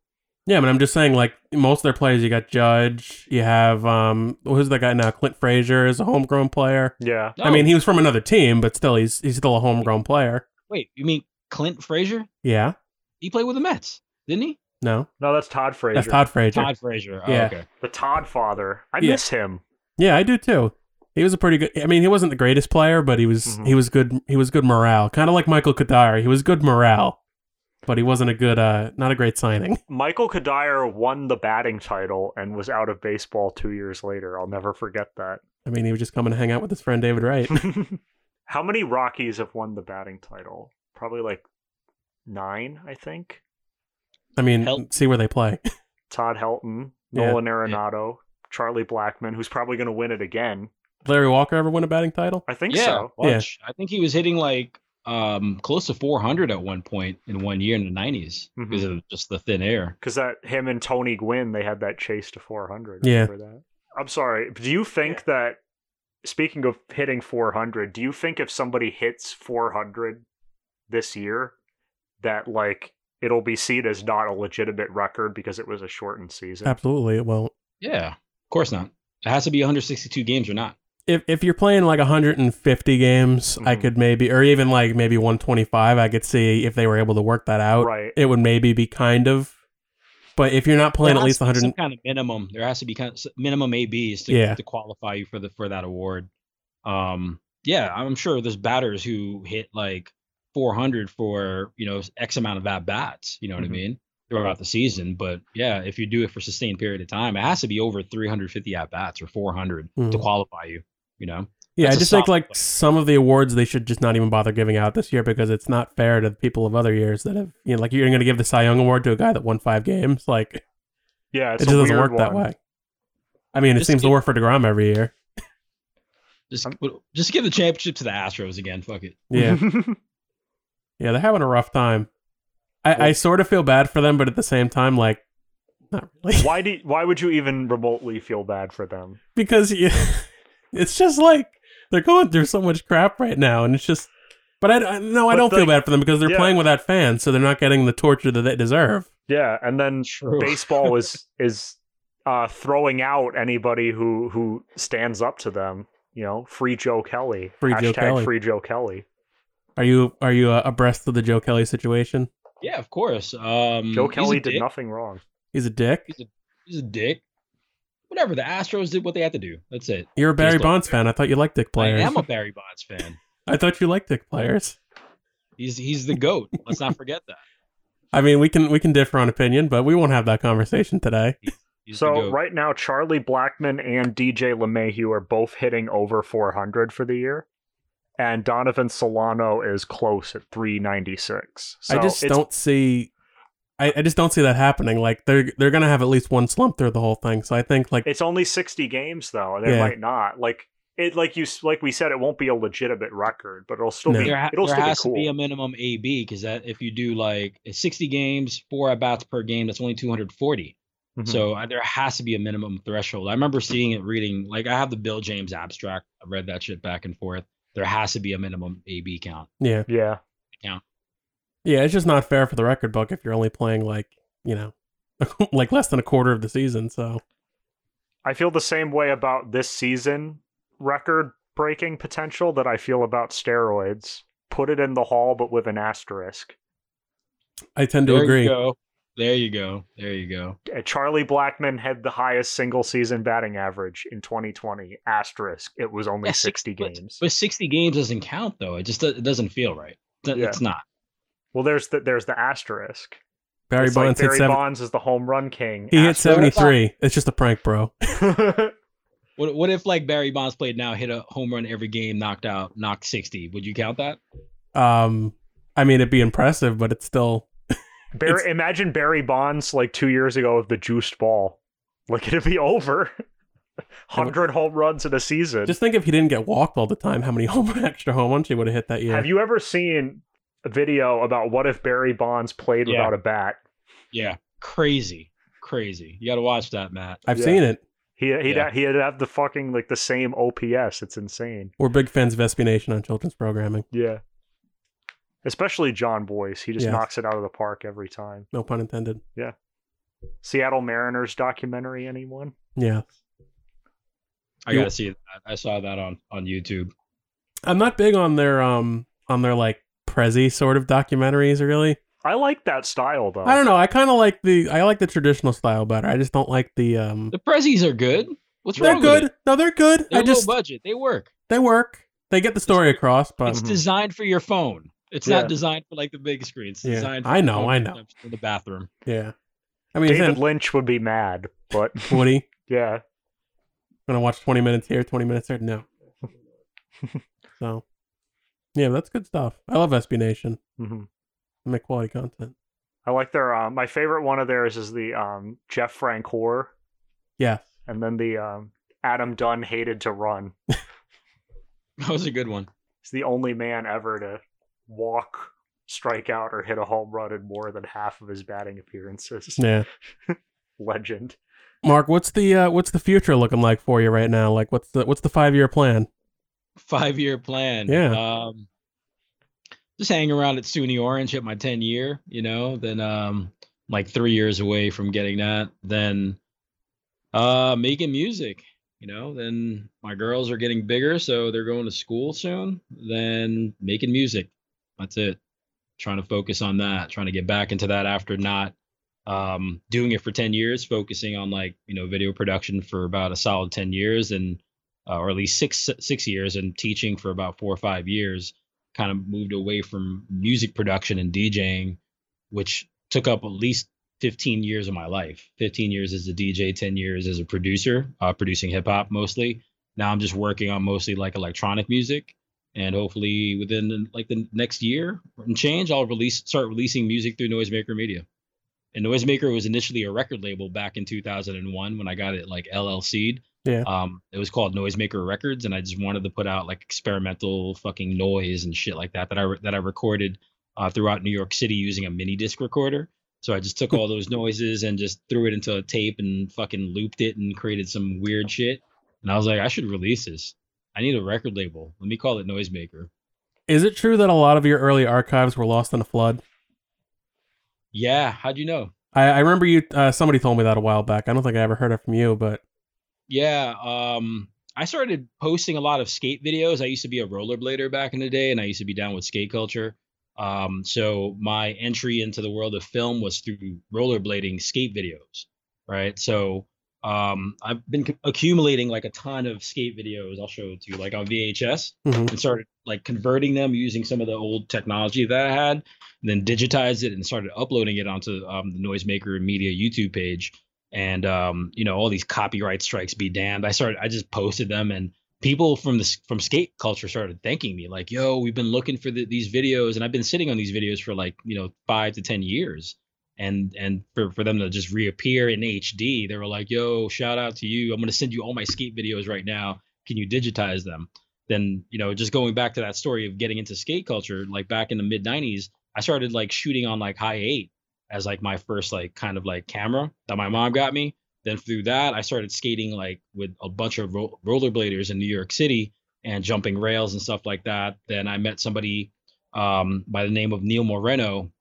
Yeah, but I'm just saying, like most of their players, you got Judge, you have um, who's the guy now? Clint Frazier is a homegrown player. yeah. I mean, he was from another team, but still, he's he's still a homegrown player. wait, you mean Clint Frazier? Yeah, He played with the Mets, didn't he? no, No, that's Todd Frazier. that's Todd Frazier. Todd Frazier. Oh, Yeah. okay. the Todd father. I Yeah. miss him. Yeah, I do too. He was a pretty good. I mean, he wasn't the greatest player, but he was Mhm. he was good. He was good morale, kind of like Michael Cuddyer. He was good morale, but he wasn't a good, uh, not a great signing. Michael Cuddyer won the batting title and was out of baseball two years later. I'll never forget that. I mean, he was just coming to hang out with his friend David Wright. How many Rockies have won the batting title? Probably like nine, I think. I mean, Help. see where they play. Todd Helton, Yeah. Nolan Arenado, Charlie Blackmon, who's probably going to win it again. Larry Walker ever win a batting title? I think Yeah, so. bunch. I think he was hitting like um close to 400 at one point in one year in the 90s Mhm. because of just the thin air. Because that him and Tony Gwynn, they had that chase to 400. Yeah. Remember that? I'm sorry. Do you think that, speaking of hitting 400, do you think if somebody hits 400 this year, that like it'll be seen as not a legitimate record because it was a shortened season? Absolutely, it won't. Yeah, of course not. It has to be 162 games or not. If if you're playing like 150 games, I Mhm. could maybe, or even like maybe 125, I could see if they were able to work that out. Right. It would maybe be kind of. But if you're not playing at least 100, some kind of minimum. There has to be kind of minimum ABs to, Yeah. to qualify you for the for that award. Um, yeah, I'm sure there's batters who hit like 400 for you know X amount of at bats. You know what Mhm. I mean? throughout the season. But yeah, if you do it for sustained period of time, it has to be over 350 at bats or 400 to Mhm. qualify you. You know, Yeah, That's I a just think like play. some of the awards they should just not even bother giving out this year because it's not fair to the people of other years that have you know like you're going to give the Cy Young award to a guy that won five games like Yeah, it's it just doesn't weird work that way. I mean, it Just seems to work for Degrom every year. just just give the championship to the Astros again. Fuck it. Yeah, yeah, they're having a rough time. I, I sort of feel bad for them, but at the same time, like not really why do why would you even remotely feel bad for them? because you, it's just like they're going through so much crap right now, and it's just. But I, I no, I But don't feel bad for them because they're yeah. playing without fans, so they're not getting the torture that they deserve. Yeah, and then True. baseball is is uh, throwing out anybody who who stands up to them. You know, free Joe Kelly. Free Joe Kelly. Free Joe Kelly. Are you are you uh, abreast of the Joe Kelly situation? Yeah, of course. Um, Joe Kelly did dick. nothing wrong. He's a dick. He's a dick. Whatever. The Astros did what they had to do. That's it. You're a Barry Based on- Bonds fan. I thought you liked dick players. I am a Barry Bonds fan. I thought you liked dick players. He's he's the goat. Let's not forget that. I mean, we can we can differ on opinion, but we won't have that conversation today. He's the So right now, Charlie Blackmon and DJ LeMahieu are both hitting over 400 for the year, and Donovan Solano is close at 396. So I just don't see. I, I just don't see that happening. Like they're they're gonna have at least one slump through the whole thing. So I think like It's only 60 games though, and they Yeah. might not like it. Like you, like we said, it won't be a legitimate record, but it'll still No. be. there, ha- it'll there still has be cool. to be a minimum AB because that if you do like 60 games, four at bats per game, that's only 240. Mhm. So uh, there has to be a minimum threshold. I remember seeing it reading like I have the Bill James abstract. I read that shit back and forth. There has to be a minimum AB count. yeah yeah, yeah it's just not fair for the record book if you're only playing like you know like less than a quarter of the season. So I feel the same way about this season record breaking potential that I feel about steroids. Put it in the hall, but with an asterisk. I tend to there agree. you go. There you go. There you go. Uh, Charlie Blackmon had the highest single season batting average in 2020. Asterisk. It was only Yeah, 60 but- games. But 60 games doesn't count though. It just it doesn't feel right. Th- Yeah. It's not. Well, there's the there's the asterisk. Barry It's Bonds like hit Barry seven. Bonds is the home run king. He hit Asterisk. seventy three. It's just a prank, bro. What what if like Barry Bonds played now, hit a home run every game, knocked out, knocked 60? Would you count that? Um, I mean, it'd be impressive, but it's still Barry, It's- imagine Barry Bonds like two years ago with the juiced ball. Like it'd be over. Hundred home runs in a season. just think if he didn't get walked all the time, how many home extra home runs he would have hit that year. Have you ever seen a video about what if Barry Bonds played Yeah. without a bat? Yeah. Crazy. Crazy. You got to watch that, Matt. I've Yeah. seen it. He he'd, Yeah. he'd have the fucking like the same OPS. It's insane. We're big fans of SB on children's programming. Yeah. Especially Jon Bois. He just Yeah. knocks it out of the park every time. No pun intended. Yeah. Seattle Mariners documentary, anyone? Yeah. I You- got to see that. I saw that on on YouTube. I'm not big on their um on their like Prezi sort of documentaries really. I like that style though. I don't know. I kind of like the I like the traditional style better. I just don't like the um The prezis are good. What's wrong? They're wrong good. with it? No, they're good. They're I just low budget. They work. they work. They get the story across, but It's Mhm. designed for your phone. It's Yeah. not designed for like the big screen. It's Yeah, designed I know, I know. in the bathroom. yeah. I mean, David then, Lynch would be mad, but Woody, yeah. gonna watch 20 minutes here, 20 minutes there. No. so, yeah, that's good stuff. I love SB Nation. hmm They make quality content. I like their. Um, my favorite one of theirs is the um, Jeff Francoeur, Yes. and then the um, Adam Dunn hated to run. That was a good one. He's the only man ever to walk, strike out, or hit a home run in more than half of his batting appearances. Yeah. Legend. Mark, what's the uh, what's the future looking like for you right now? Like, what's the what's the five year plan? Five year plan. Yeah. Um, just hang around at SUNY Orange at my 10 year, you know, then um like three years away from getting that. Then uh making music, you know, then my girls are getting bigger, so they're going to school soon. Then making music. That's it. Trying to focus on that, trying to get back into that after not um doing it for 10 years, focusing on like, you know, video production for about a solid 10 years and uh, or at least six six years and teaching for about four or five years kind of moved away from music production and DJing which took up at least 15 years of my life. 15 years as a dj 10 years as a producer uh, producing hip-hop mostly. Now i'm just working on mostly like electronic music. And hopefully within like the next year and change i'll release start releasing music through noisemaker media. And noisemaker was initially a record label back in 2001 when i got it like llc'd Yeah. um it was called noisemaker records and i just wanted to put out like experimental fucking noise and shit like that that i re- that i recorded uh, throughout new york city using a mini disc recorder so I just took all those noises and just threw it into a tape and fucking looped it and created some weird shit. And I was like, I should release this. I need a record label. Let me call it Noisemaker. Is it true that a lot of your early archives were lost in a flood? Yeah, how'd you know? I, I remember you. Uh, somebody told me that a while back. I don't think I ever heard it from you, but Yeah, um, I started posting a lot of skate videos. I used to be a rollerblader back in the day, and I used to be down with skate culture. Um, so my entry into the world of film was through rollerblading skate videos, right? So um, I've been c- accumulating like a ton of skate videos. I'll show it to you, like on VHS, Mhm. and started like converting them using some of the old technology that I had, and then digitized it and started uploading it onto um, the Noisemaker Media YouTube page. And um, you know, all these copyright strikes be damned. I started, I just posted them, and people from the from skate culture started thanking me, like, "Yo, we've been looking for the, these videos, and I've been sitting on these videos for like you know five to ten years." And and for, for them to just reappear in HD, they were like, "Yo, shout out to you! I'm gonna send you all my skate videos right now. Can you digitize them?" Then you know, just going back to that story of getting into skate culture, like back in the mid '90s, I started like shooting on like high eight as like my first like kind of like camera that my mom got me. Then through that, I started skating like with a bunch of ro- rollerbladers in New York City and jumping rails and stuff like that. Then I met somebody um, by the name of Neil Moreno,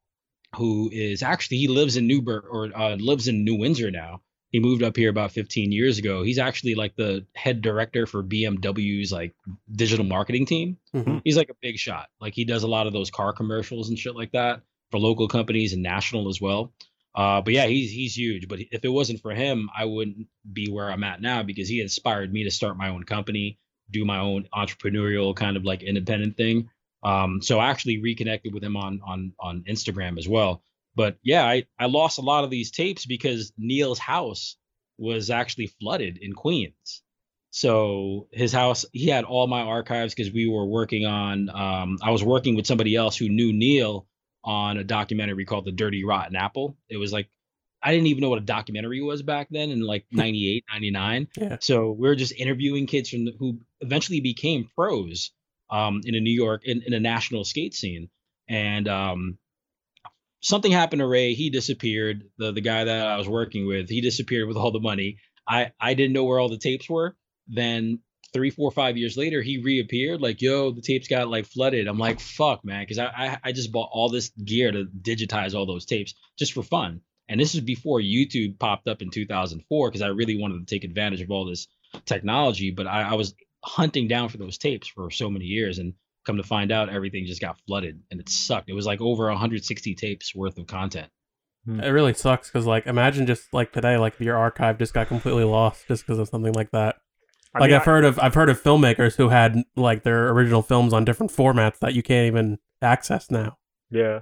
who is actually he lives in Newburgh or uh, lives in New Windsor now. He moved up here about 15 years ago. He's actually like the head director for BMW's like digital marketing team. Mhm. He's like a big shot. Like he does a lot of those car commercials and shit like that for local companies and national as well. Uh, but yeah, he's he's huge. But if it wasn't for him, I wouldn't be where I'm at now because he inspired me to start my own company, do my own entrepreneurial kind of like independent thing. Um, so I actually reconnected with him on on on Instagram as well. But yeah, I I lost a lot of these tapes because Neil's house was actually flooded in Queens. So his house, he had all my archives because we were working on. Um, I was working with somebody else who knew Neil on a documentary called The Dirty Rotten Apple. It was like I didn't even know what a documentary was back then in like 98, 99. Yeah. So we were just interviewing kids from the, who eventually became pros um, in a New York in, in a national skate scene. And um, something happened to Ray. He disappeared. The the guy that I was working with, he disappeared with all the money. I I didn't know where all the tapes were. Then three, four, five years later, he reappeared. Like, yo, the tapes got like flooded. I'm like, fuck, man, because I, I I just bought all this gear to digitize all those tapes just for fun. And this is before YouTube popped up in 2004 because I really wanted to take advantage of all this technology. But I, I was hunting down for those tapes for so many years, and come to find out, everything just got flooded, and it sucked. It was like over 160 tapes worth of content. Hmm. it really sucks because like imagine just like today, like your archive just got completely lost just because of something like that. I like mean, I've heard of I've heard of filmmakers who had like their original films on different formats that you can't even access now. Yeah.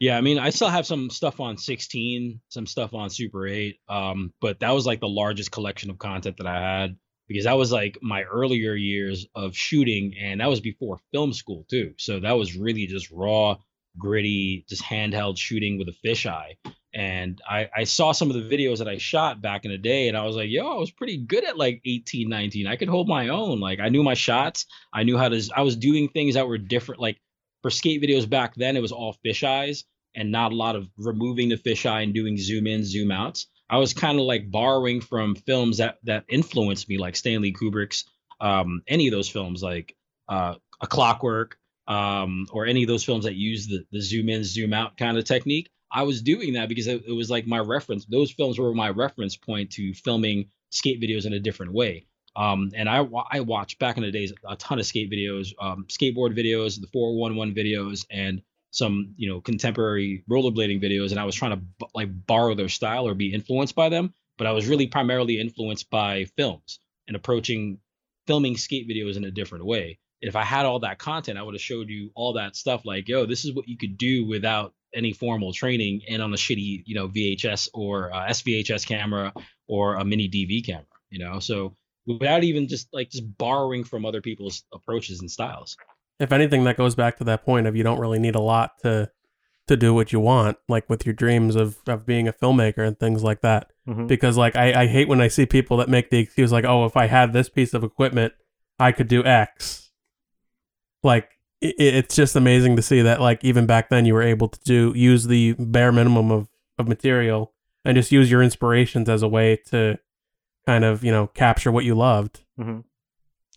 Yeah, I mean, I still have some stuff on 16, some stuff on Super 8, um, but that was like the largest collection of content that I had because that was like my earlier years of shooting, and that was before film school too. So that was really just raw, gritty, just handheld shooting with a fisheye. And I, I saw some of the videos that I shot back in the day, and I was like, yo, I was pretty good at like 18, 19. I could hold my own. Like I knew my shots. I knew how to. I was doing things that were different. Like for skate videos back then, it was all fisheyes and not a lot of removing the fisheye and doing zoom in, zoom outs. I was kind of like borrowing from films that that influenced me, like Stanley Kubrick's, um, any of those films, like uh, A Clockwork, um, or any of those films that use the the zoom in, zoom out kind of technique. I was doing that because it, it was like my reference. Those films were my reference point to filming skate videos in a different way. Um, and I I watched back in the days a ton of skate videos, um, skateboard videos, the 411 videos, and some you know contemporary rollerblading videos. And I was trying to b- like borrow their style or be influenced by them, but I was really primarily influenced by films and approaching filming skate videos in a different way. If I had all that content, I would have showed you all that stuff. Like, yo, this is what you could do without any formal training and on a shitty you know VHS or uh, SVHS camera or a mini DV camera. You know, so without even just like just borrowing from other people's approaches and styles. If anything, that goes back to that point of you don't really need a lot to to do what you want, like with your dreams of of being a filmmaker and things like that. Mhm. Because like I, I hate when I see people that make the excuse like, oh, if I had this piece of equipment, I could do X. Like it, it's just amazing to see that like even back then you were able to do use the bare minimum of of material and just use your inspirations as a way to kind of you know capture what you loved. Mhm.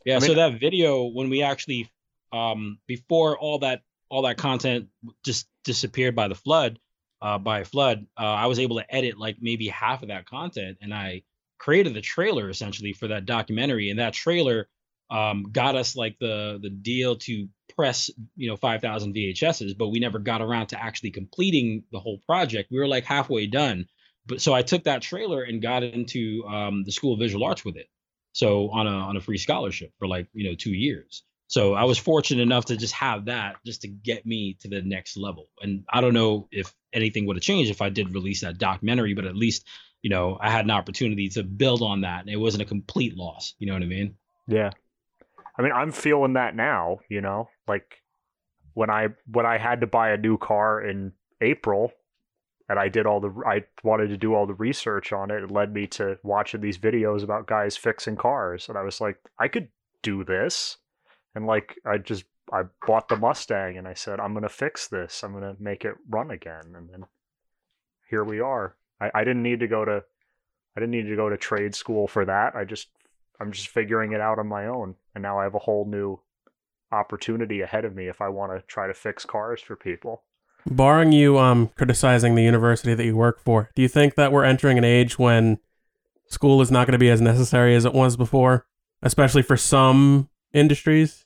Yeah, I so that video when we actually um before all that all that content just disappeared by the flood, uh by a flood, uh I was able to edit like maybe half of that content and I created the trailer essentially for that documentary and that trailer um got us like the the deal to press, you know, 5000 VHSs, but we never got around to actually completing the whole project. We were like halfway done. But so I took that trailer and got into um the School of Visual Arts with it so on a on a free scholarship for like you know two years so i was fortunate enough to just have that just to get me to the next level and i don't know if anything would have changed if i did release that documentary but at least you know i had an opportunity to build on that and it wasn't a complete loss you know what i mean Yeah. I mean, I'm feeling that now, you know, like when I when I had to buy a new car in April and I did all the I wanted to do all the research on it, it led me to watching these videos about guys fixing cars and I was like, I could do this. And like I just I bought the Mustang and I said, I'm gonna fix this. I'm gonna make it run again and then here we are. I, I didn't need to go to I didn't need to go to trade school for that. I just I'm just figuring it out on my own, and now I have a whole new opportunity ahead of me if I want to try to fix cars for people. Barring you um criticizing the university that you work for, do you think that we're entering an age when school is not going to be as necessary as it was before, especially for some industries?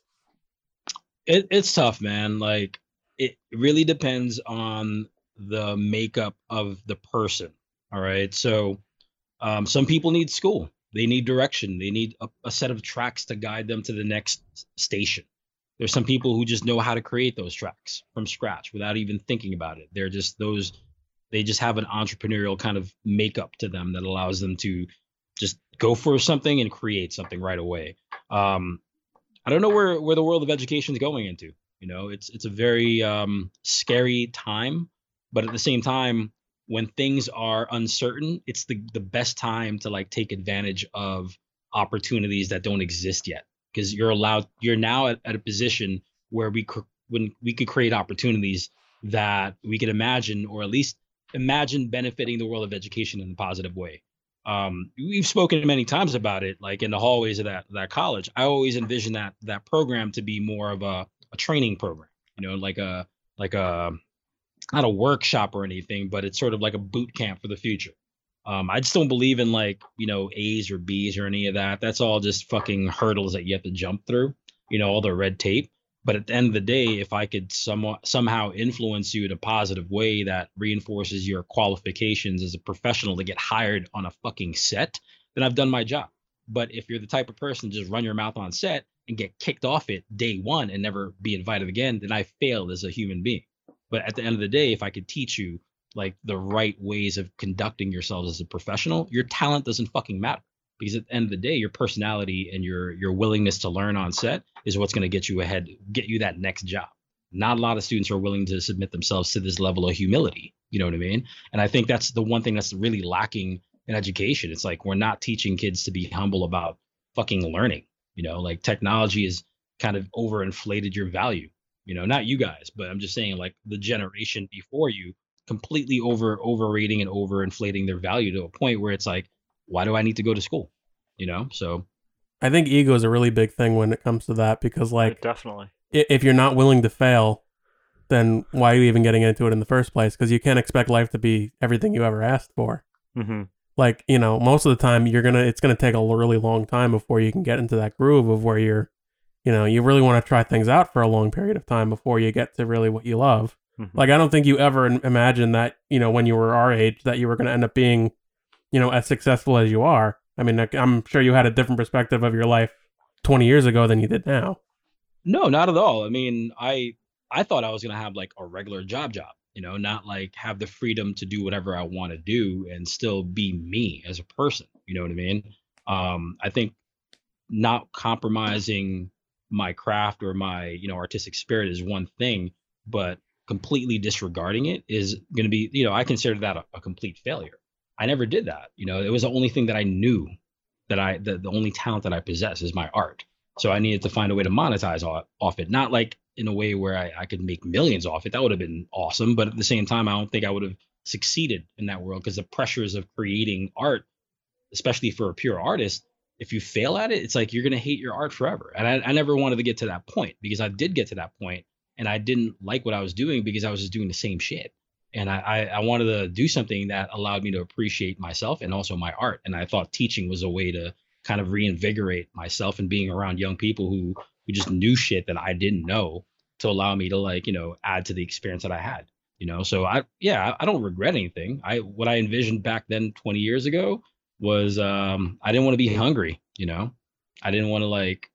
it, it's tough man like it really depends on the makeup of the person all right so um, some people need school they need direction. They need a, a set of tracks to guide them to the next station. There's some people who just know how to create those tracks from scratch without even thinking about it. They're just those they just have an entrepreneurial kind of makeup to them that allows them to just go for something and create something right away. Um, I don't know where where the world of education is going into. You know, it's it's a very um, scary time, but at the same time, when things are uncertain, it's the the best time to like take advantage of opportunities that don't exist yet because you're allowed you're now at, at a position where we cr- when we could create opportunities that we could imagine or at least imagine benefiting the world of education in a positive way um, we've spoken many times about it, like in the hallways of that that college. I always envision that that program to be more of a, a training program, you know, like a like a not a workshop or anything, but it's sort of like a boot camp for the future. Um, I just don't believe in like you know A's or B's or any of that. That's all just fucking hurdles that you have to jump through. You know, all the red tape. But at the end of the day, if I could somewhat somehow influence you in a positive way that reinforces your qualifications as a professional to get hired on a fucking set, then I've done my job. But if you're the type of person to just run your mouth on set and get kicked off it day one and never be invited again, then I failed as a human being. But at the end of the day, if I could teach you like the right ways of conducting yourselves as a professional, your talent doesn't fucking matter. Because at the end of the day, your personality and your your willingness to learn on set is what's going to get you ahead, get you that next job. Not a lot of students are willing to submit themselves to this level of humility. You know what I mean? And I think that's the one thing that's really lacking in education. It's like we're not teaching kids to be humble about fucking learning. You know, like technology is kind of overinflated your value. You know, not you guys, but I'm just saying like the generation before you completely over overrating and over inflating their value to a point where it's like, why do I need to go to school? You know, so I think ego is a really big thing when it comes to that because like definitely. if you're not willing to fail, then why are you even getting into it in the first place? Because you can't expect life to be everything you ever asked for. hmm Like you know, most of the time you're gonna it's gonna take a really long time before you can get into that groove of where you're, you know, you really want to try things out for a long period of time before you get to really what you love. Mhm. Like I don't think you ever imagined that you know when you were our age that you were gonna end up being, you know, as successful as you are. I mean, I'm sure you had a different perspective of your life 20 years ago than you did now. No, not at all. I mean, I I thought I was gonna have like a regular job job. you know, not like have the freedom to do whatever I want to do and still be me as a person. You know what I mean? Um, I think not compromising my craft or my, you know, artistic spirit is one thing, but completely disregarding it is going to be, you know, I consider that a, a complete failure. I never did that. You know, it was the only thing that I knew that I, the, the only talent that I possess is my art. So I needed to find a way to monetize off, it. Not like in a way where I, I could make millions off it. That would have been awesome. But at the same time, I don't think I would have succeeded in that world because the pressures of creating art, especially for a pure artist, if you fail at it, it's like you're gonna hate your art forever. And I, I never wanted to get to that point because I did get to that point and I didn't like what I was doing because I was just doing the same shit. And I, I, I wanted to do something that allowed me to appreciate myself and also my art. And I thought teaching was a way to kind of reinvigorate myself and being around young people who who just knew shit that I didn't know to allow me to like you know add to the experience that I had. You know, so I yeah I, I don't regret anything. I what I envisioned back then 20 years ago was um I didn't want to be hungry. You know, I didn't want to like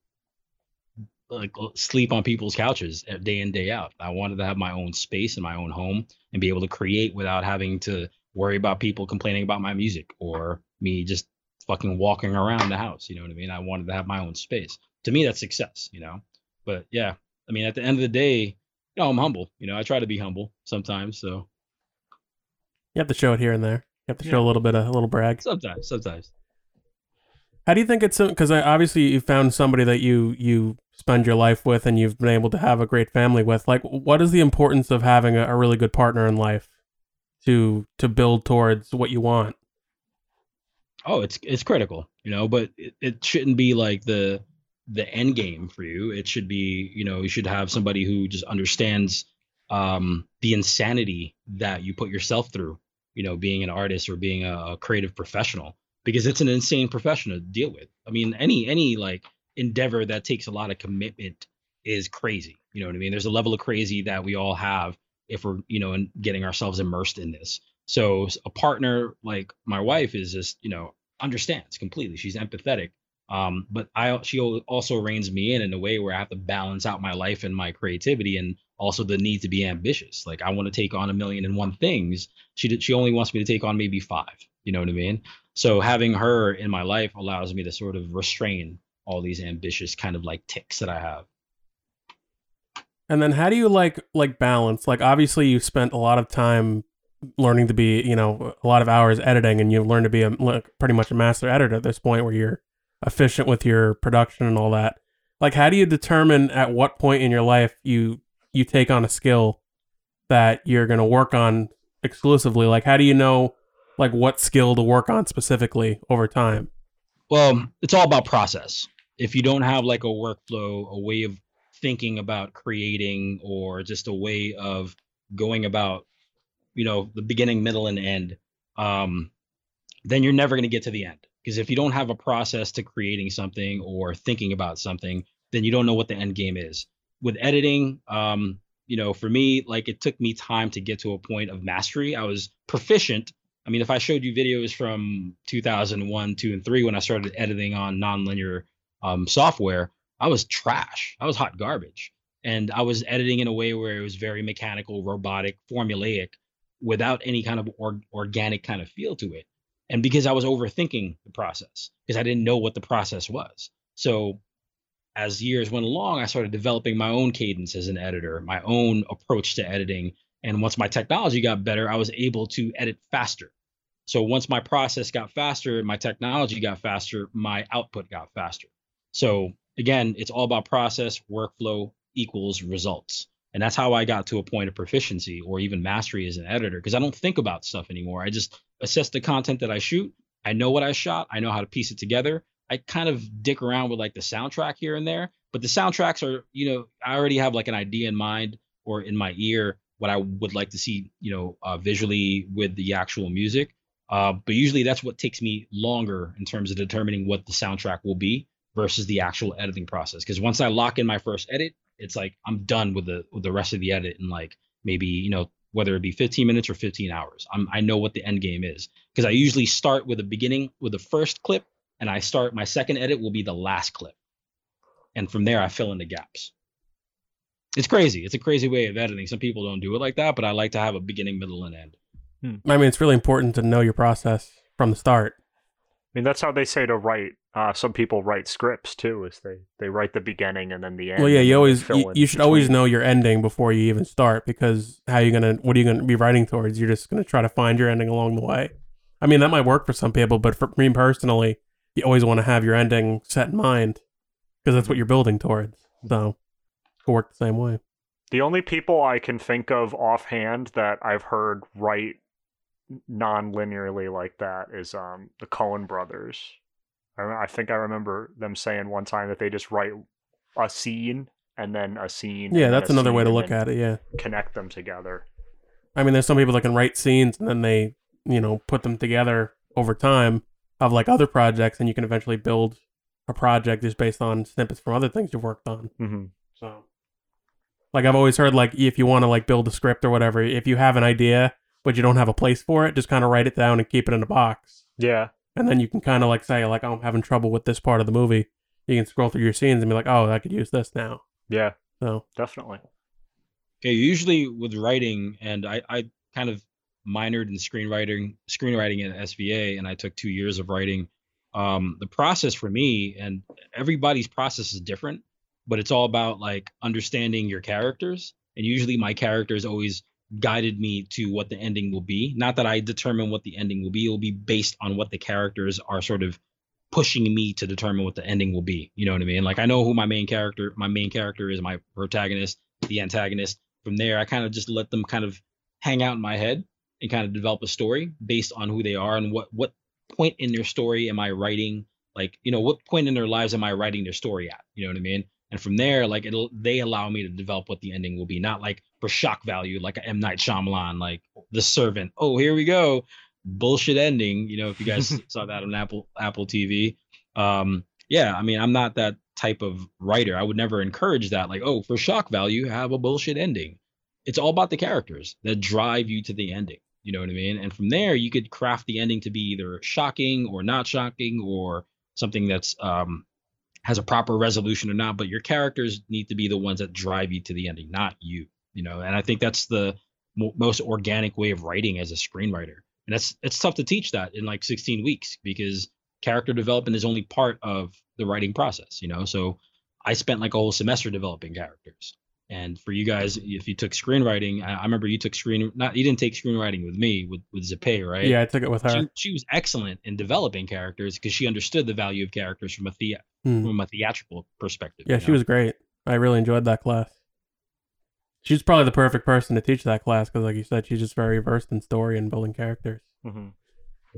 like sleep on people's couches day in day out. I wanted to have my own space and my own home and be able to create without having to worry about people complaining about my music or me just fucking walking around the house. You know what I mean? I wanted to have my own space. To me, that's success. You know, but yeah, I mean, at the end of the day, you know, I'm humble. You know, I try to be humble sometimes. So you have to show it here and there. You have to show a little bit of a little brag. Sometimes, sometimes. How do you think it's because obviously you found somebody that you you spend your life with and you've been able to have a great family with. Like, what is the importance of having a, a really good partner in life to to build towards what you want? Oh, it's it's critical, you know, but it, it shouldn't be like the the end game for you. It should be, you know, you should have somebody who just understands um, the insanity that you put yourself through, you know, being an artist or being a, a creative professional because it's an insane profession to deal with. I mean, any any like endeavor that takes a lot of commitment is crazy. You know what I mean? There's a level of crazy that we all have if we're, you know, getting ourselves immersed in this. So a partner like my wife is just, you know, understands completely. She's empathetic. Um, but I she also reins me in in a way where I have to balance out my life and my creativity and also the need to be ambitious. Like I want to take on a million and one things. She did, she only wants me to take on maybe five. You know what I mean? So having her in my life allows me to sort of restrain all these ambitious kind of like ticks that I have. And then how do you like like balance? Like obviously you spent a lot of time learning to be, you know, a lot of hours editing and you've learned to be a like, pretty much a master editor at this point where you're efficient with your production and all that. Like how do you determine at what point in your life you you take on a skill that you're going to work on exclusively? Like how do you know like what skill to work on specifically over time? Well, it's all about process. If you don't have like a workflow, a way of thinking about creating, or just a way of going about, you know, the beginning, middle, and end, um, then you're never going to get to the end. Because if you don't have a process to creating something or thinking about something, then you don't know what the end game is. With editing, um, you know, for me, like it took me time to get to a point of mastery. I was proficient I mean, if I showed you videos from 2001, 2, and 3 when I started editing on nonlinear um, software, I was trash. I was hot garbage. And I was editing in a way where it was very mechanical, robotic, formulaic, without any kind of or- organic kind of feel to it. And because I was overthinking the process, because I didn't know what the process was. So as years went along, I started developing my own cadence as an editor, my own approach to editing. And once my technology got better, I was able to edit faster. So once my process got faster, my technology got faster, my output got faster. So again, it's all about process, workflow equals results. And that's how I got to a point of proficiency or even mastery as an editor because I don't think about stuff anymore. I just assess the content that I shoot. I know what I shot. I know how to piece it together. I kind of dick around with like the soundtrack here and there, but the soundtracks are, you know, I already have like an idea in mind or in my ear what I would like to see, you know, uh, visually with the actual music. Uh, but usually that's what takes me longer in terms of determining what the soundtrack will be versus the actual editing process. Because once I lock in my first edit, it's like I'm done with the with the rest of the edit in like maybe you know whether it be 15 minutes or 15 hours. I'm I know what the end game is because I usually start with the beginning with the first clip, and I start my second edit will be the last clip, and from there I fill in the gaps. it's crazy. It's a crazy way of editing. Some people don't do it like that, but I like to have a beginning, middle, and end. I mean, it's really important to know your process from the start. I mean, that's how they say to write. Uh, some people write scripts too, is they they write the beginning and then the end. Well, yeah, you always you, you should always know your ending before you even start because how you gonna what are you gonna be writing towards? You're just gonna try to find your ending along the way. I mean, that might work for some people, but for me personally, you always want to have your ending set in mind because that's what you're building towards. So, it work the same way. The only people I can think of offhand that I've heard write non-linearly like that is um the Coen brothers. I, I think I remember them saying one time that they just write a scene and then a scene. Yeah, that's another way to look at it. Yeah. Connect them together. I mean, there's some people that can write scenes and then they, you know, put them together over time of like other projects, and you can eventually build a project just based on snippets from other things you've worked on. hmm So, like I've always heard, like if you want to like build a script or whatever, if you have an idea but you don't have a place for it, just kind of write it down and keep it in a box, Yeah. and then you can kind of like say like, oh, I'm having trouble with this part of the movie. You can scroll through your scenes and be like, oh, I could use this now. Yeah. So, Definitely. Okay, usually with writing, and I, I kind of minored in screenwriting, screenwriting at SVA, and I took two years of writing. Um, the process for me, and everybody's process is different, but it's all about like understanding your characters. And usually, my characters always guided me to what the ending will be. Not that I determine what the ending will be; it will be based on what the characters are sort of pushing me to determine what the ending will be. You know what I mean? Like I know who my main character, my main character is my protagonist, the antagonist. From there, I kind of just let them kind of hang out in my head and kind of develop a story based on who they are and what what point in their story am I writing? Like you know what point in their lives am I writing their story at? You know what I mean? And from there like it'll they allow me to develop what the ending will be not like for shock value like a M. Night Shyamalan like the servant. Oh here we go. Bullshit ending you know if you guys saw that on Apple Apple TV um yeah I mean I'm not that type of writer. I would never encourage that like oh for shock value have a bullshit ending. It's all about the characters that drive you to the ending. You know what I mean? And from there, you could craft the ending to be either shocking or not shocking, or something that's um, has a proper resolution or not. But your characters need to be the ones that drive you to the ending, not you. You know, and I think that's the mo- most organic way of writing as a screenwriter. And that's it's tough to teach that in like 16 weeks because character development is only part of the writing process. You know, so I spent like a whole semester developing characters. And for you guys, if you took screenwriting, I, I remember you took screen not you didn't take screenwriting with me with with Zape, right? yeah, I took it with her. She, she was excellent in developing characters because she understood the value of characters from a thea- Hmm. from a theatrical perspective. Yeah, you she know? was great. I really enjoyed that class. She's probably the perfect person to teach that class because, like you said, she's just very versed in story and building characters. hmm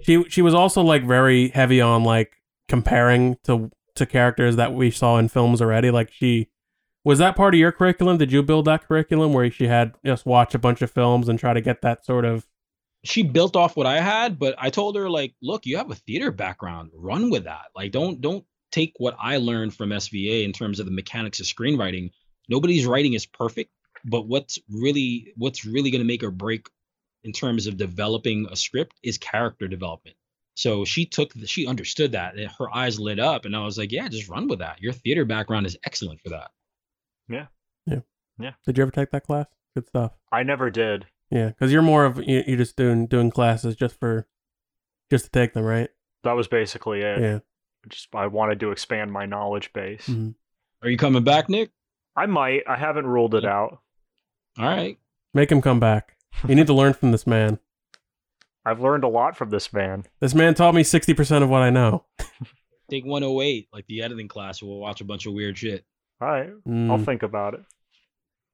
She she was also like very heavy on like comparing to to characters that we saw in films already. Like she was that part of your curriculum? Did you build that curriculum where she had just watch a bunch of films and try to get that sort of she built off what I had, but I told her like, look, you have a theater background, run with that. Like, don't don't take what I learned from SVA in terms of the mechanics of screenwriting. Nobody's writing is perfect, but what's really what's really going to make or break in terms of developing a script is character development. So she took the, she understood that and her eyes lit up, and I was like, yeah, just run with that. Your theater background is excellent for that. Did you ever take that class? Good stuff. I never did. Yeah, because you're more of you, you're just doing doing classes just for just to take them, right? That was basically it. Yeah. Just I wanted to expand my knowledge base. Mhm. Are you coming back, Nick? I might. I haven't ruled it out. All right. Make him come back. You need to learn from this man. I've learned a lot from this man. This man taught me sixty percent of what I know. Take 108, like the editing class. We'll watch a bunch of weird shit. All right. Mm. I'll think about it.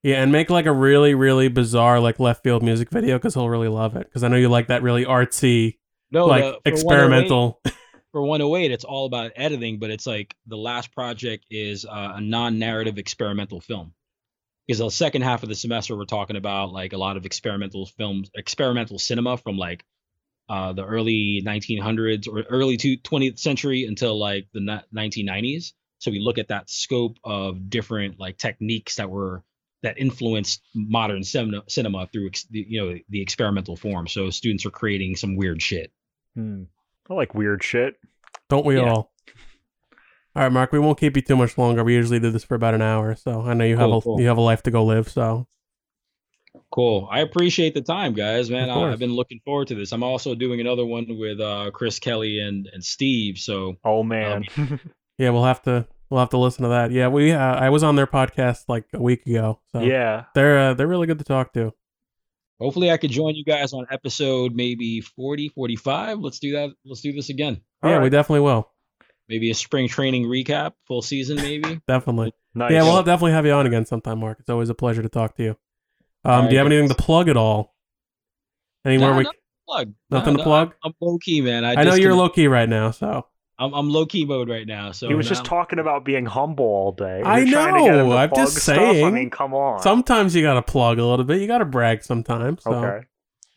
Yeah, and make like a really, really bizarre like left field music video because he'll really love it. Because I know you like that really artsy, No, like the- for 108 experimental. for 108 it's all about editing but it's like the last project is uh, a non-narrative experimental film because the second half of the semester we're talking about like a lot of experimental films experimental cinema from like uh, the early 1900s or early to 20th century until like the 1990s so we look at that scope of different like techniques that were that influenced modern cinema, cinema through ex, the, you know the experimental form so students are creating some weird shit Hmm. I like weird shit. Don't we Yeah. all? All right, Mark. We won't keep you too much longer. We usually do this for about an hour, so I know you have a cool. you have a life to go live. So Cool. I appreciate the time, guys. Man, I, i've been looking forward to this. I'm also doing another one with uh, Chris Kelly and and Steve. So Oh man. yeah, we'll have to we'll have to listen to that. Yeah, we uh, I was on their podcast like a week ago. So yeah. they're uh, they're really good to talk to. hopefully I could join you guys on episode maybe 40, 45. Let's do that. Let's do this again. All yeah, we definitely will. Maybe a spring training recap, full season maybe. Definitely. Nice. Yeah, we'll definitely have you on again sometime, Mark. It's always a pleasure to talk to you. Um, All do you have right, anything to plug at all? Anywhere Nah, we? nothing to plug. Nothing No, to plug? I'm, I'm low key, man. I, I, know you're disconnect- low key right now, so I'm, I'm low key mode right now. So he was just now- talking about being humble all day. I You're trying to get know, to I'm just stuff? I saying. mean, come on. sometimes you gotta plug a little bit. You gotta brag sometimes. So. Okay.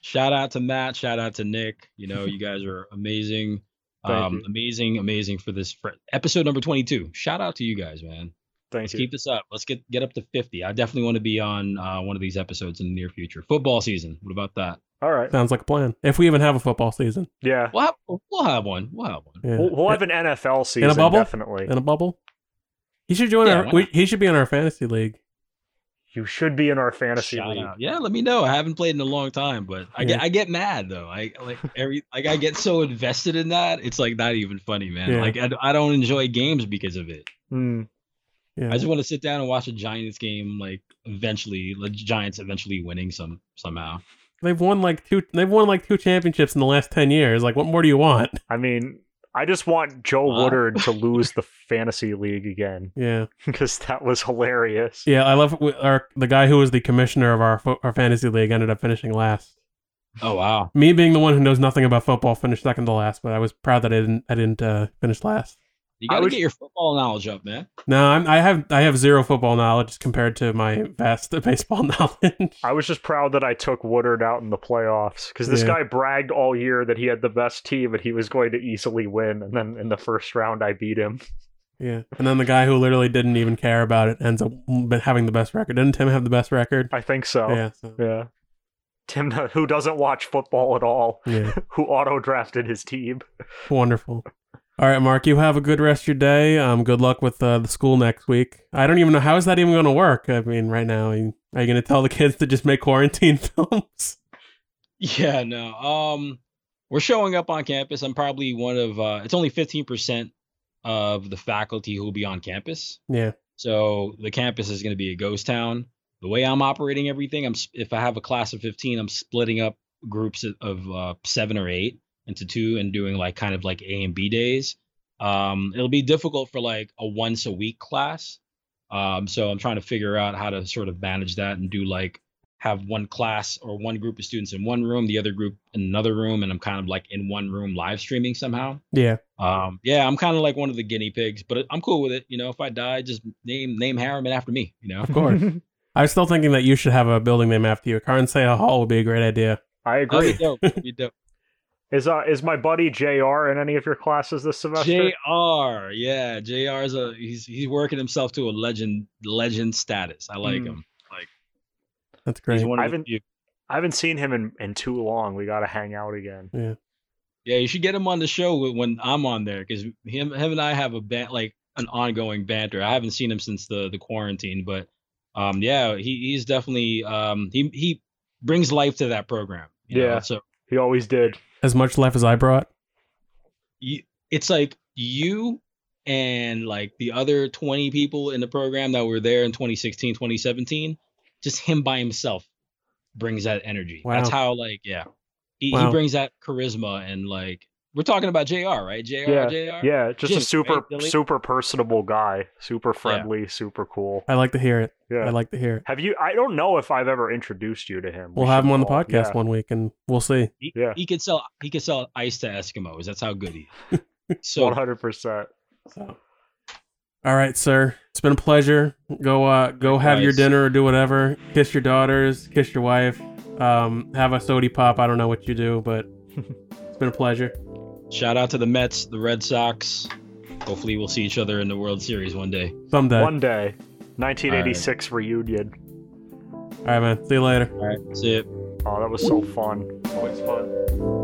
shout out to Matt, shout out to Nick. You know, you guys are amazing. Um, amazing, amazing for this for episode number 22. Shout out to you guys, man. Thank Let's you. keep this up. Let's get get up to 50. I definitely want to be on uh, one of these episodes in the near future. Football season. What about that? All right. Sounds like a plan. If we even have a football season, Yeah. We'll have, we'll have one. We'll have one. yeah. We'll, we'll have an NFL season In a bubble? definitely. in a bubble. He should join Yeah, our. We, he should be in our fantasy league. You should be in our fantasy Shout league. out. Yeah, let me know. I haven't played in a long time, but I Yeah. get I get mad though. I like every like I get so invested in that. It's like not even funny, man. Yeah. Like I, I don't enjoy games because of it. Hmm. Yeah. I just want to sit down and watch a Giants game. Like eventually, the Giants eventually winning some somehow. They've won like two. They've won like two championships in the last ten years. Like, what more do you want? I mean, I just want Joe Wow. Woodard to lose the fantasy league again Yeah, because that was hilarious. yeah. I love our the guy who was the commissioner of our our fantasy league ended up finishing last. Oh wow. Me being the one who knows nothing about football finished second to last, but I was proud that I didn't. I didn't uh, finish last. You gotta was- get your football knowledge up, man. No, I'm, I have I have zero football knowledge compared to my vast baseball knowledge. I was just proud that I took Woodard out in the playoffs because this Yeah. guy bragged all year that he had the best team and he was going to easily win. And then in the first round, I beat him. yeah, and then the guy who literally didn't even care about it ends up having the best record. Didn't Tim have the best record? I think so. Yeah, so, Yeah. Tim, who doesn't watch football at all, yeah. who auto drafted his team. Wonderful. All right, Mark, you have a good rest of your day. Um, good luck with uh, the school next week. I don't even know how is that even going to work. I mean, right now, are you, you going to tell the kids to just make quarantine films? Yeah, no. Um, we're showing up on campus. I'm probably one of. Uh, it's only 15% of the faculty who will be on campus. Yeah, So the campus is going to be a ghost town. The way I'm operating everything, I'm if I have a class of 15, I'm splitting up groups of- of uh, seven or eight into two and doing like kind of like A and B days. Um, it'll be difficult for like a once a week class. Um, so I'm trying to figure out how to sort of manage that and do like have one class or one group of students in one room, the other group in another room, and I'm kind of like in one room live streaming somehow. yeah, Um, yeah, I'm kind of like one of the guinea pigs, but I'm cool with it. You know, if I die, just name name Harriman after me. You know, of course. I was still thinking that you should have a building name after you. Carnsea Hall would be a great idea. I that'd be agree. dope. That'd be dope. Is uh is my buddy Jr. in any of your classes this semester? Jr. Yeah, Jr. is a he's he's working himself to a legend legend status. I like Mm. him. Like That's he's great. one I haven't- few. I haven't seen him in, in too long. We got to hang out again. Yeah, Yeah, you should get him on the show when- when I'm on there because him him and I have a ban- like an ongoing banter. I haven't seen him since the the quarantine, but um yeah, he he's definitely um he he brings life to that program. you know? Yeah. So He always did. As much life as I brought. you, it's like you and like the other 20 people in the program that were there in 2016 2017 just him by himself brings that energy that's how like yeah he, Wow. he brings that charisma and like we're talking about jr right jr Yeah, jr Yeah, just Jim, a super right, super personable guy. Super friendly, super cool. I like to hear it. Yeah. I like to hear it. Have you? I don't know if I've ever introduced you to him. We We'll have him on the podcast yeah. one week, and we'll see. he, Yeah. he could sell he could sell ice to eskimos that's how good he is so One hundred percent. So, all right, sir. It's been a pleasure. Go, uh, go have your dinner or do whatever. Kiss your daughters. Kiss your wife. Um, have a sody pop. I don't know what you do, but it's been a pleasure. Shout out to the mets the red sox hopefully we'll see each other in the world series one day Someday. One day, 1986 reunion. All right, man. See you later. all right see it Oh, that was so fun. Always fun.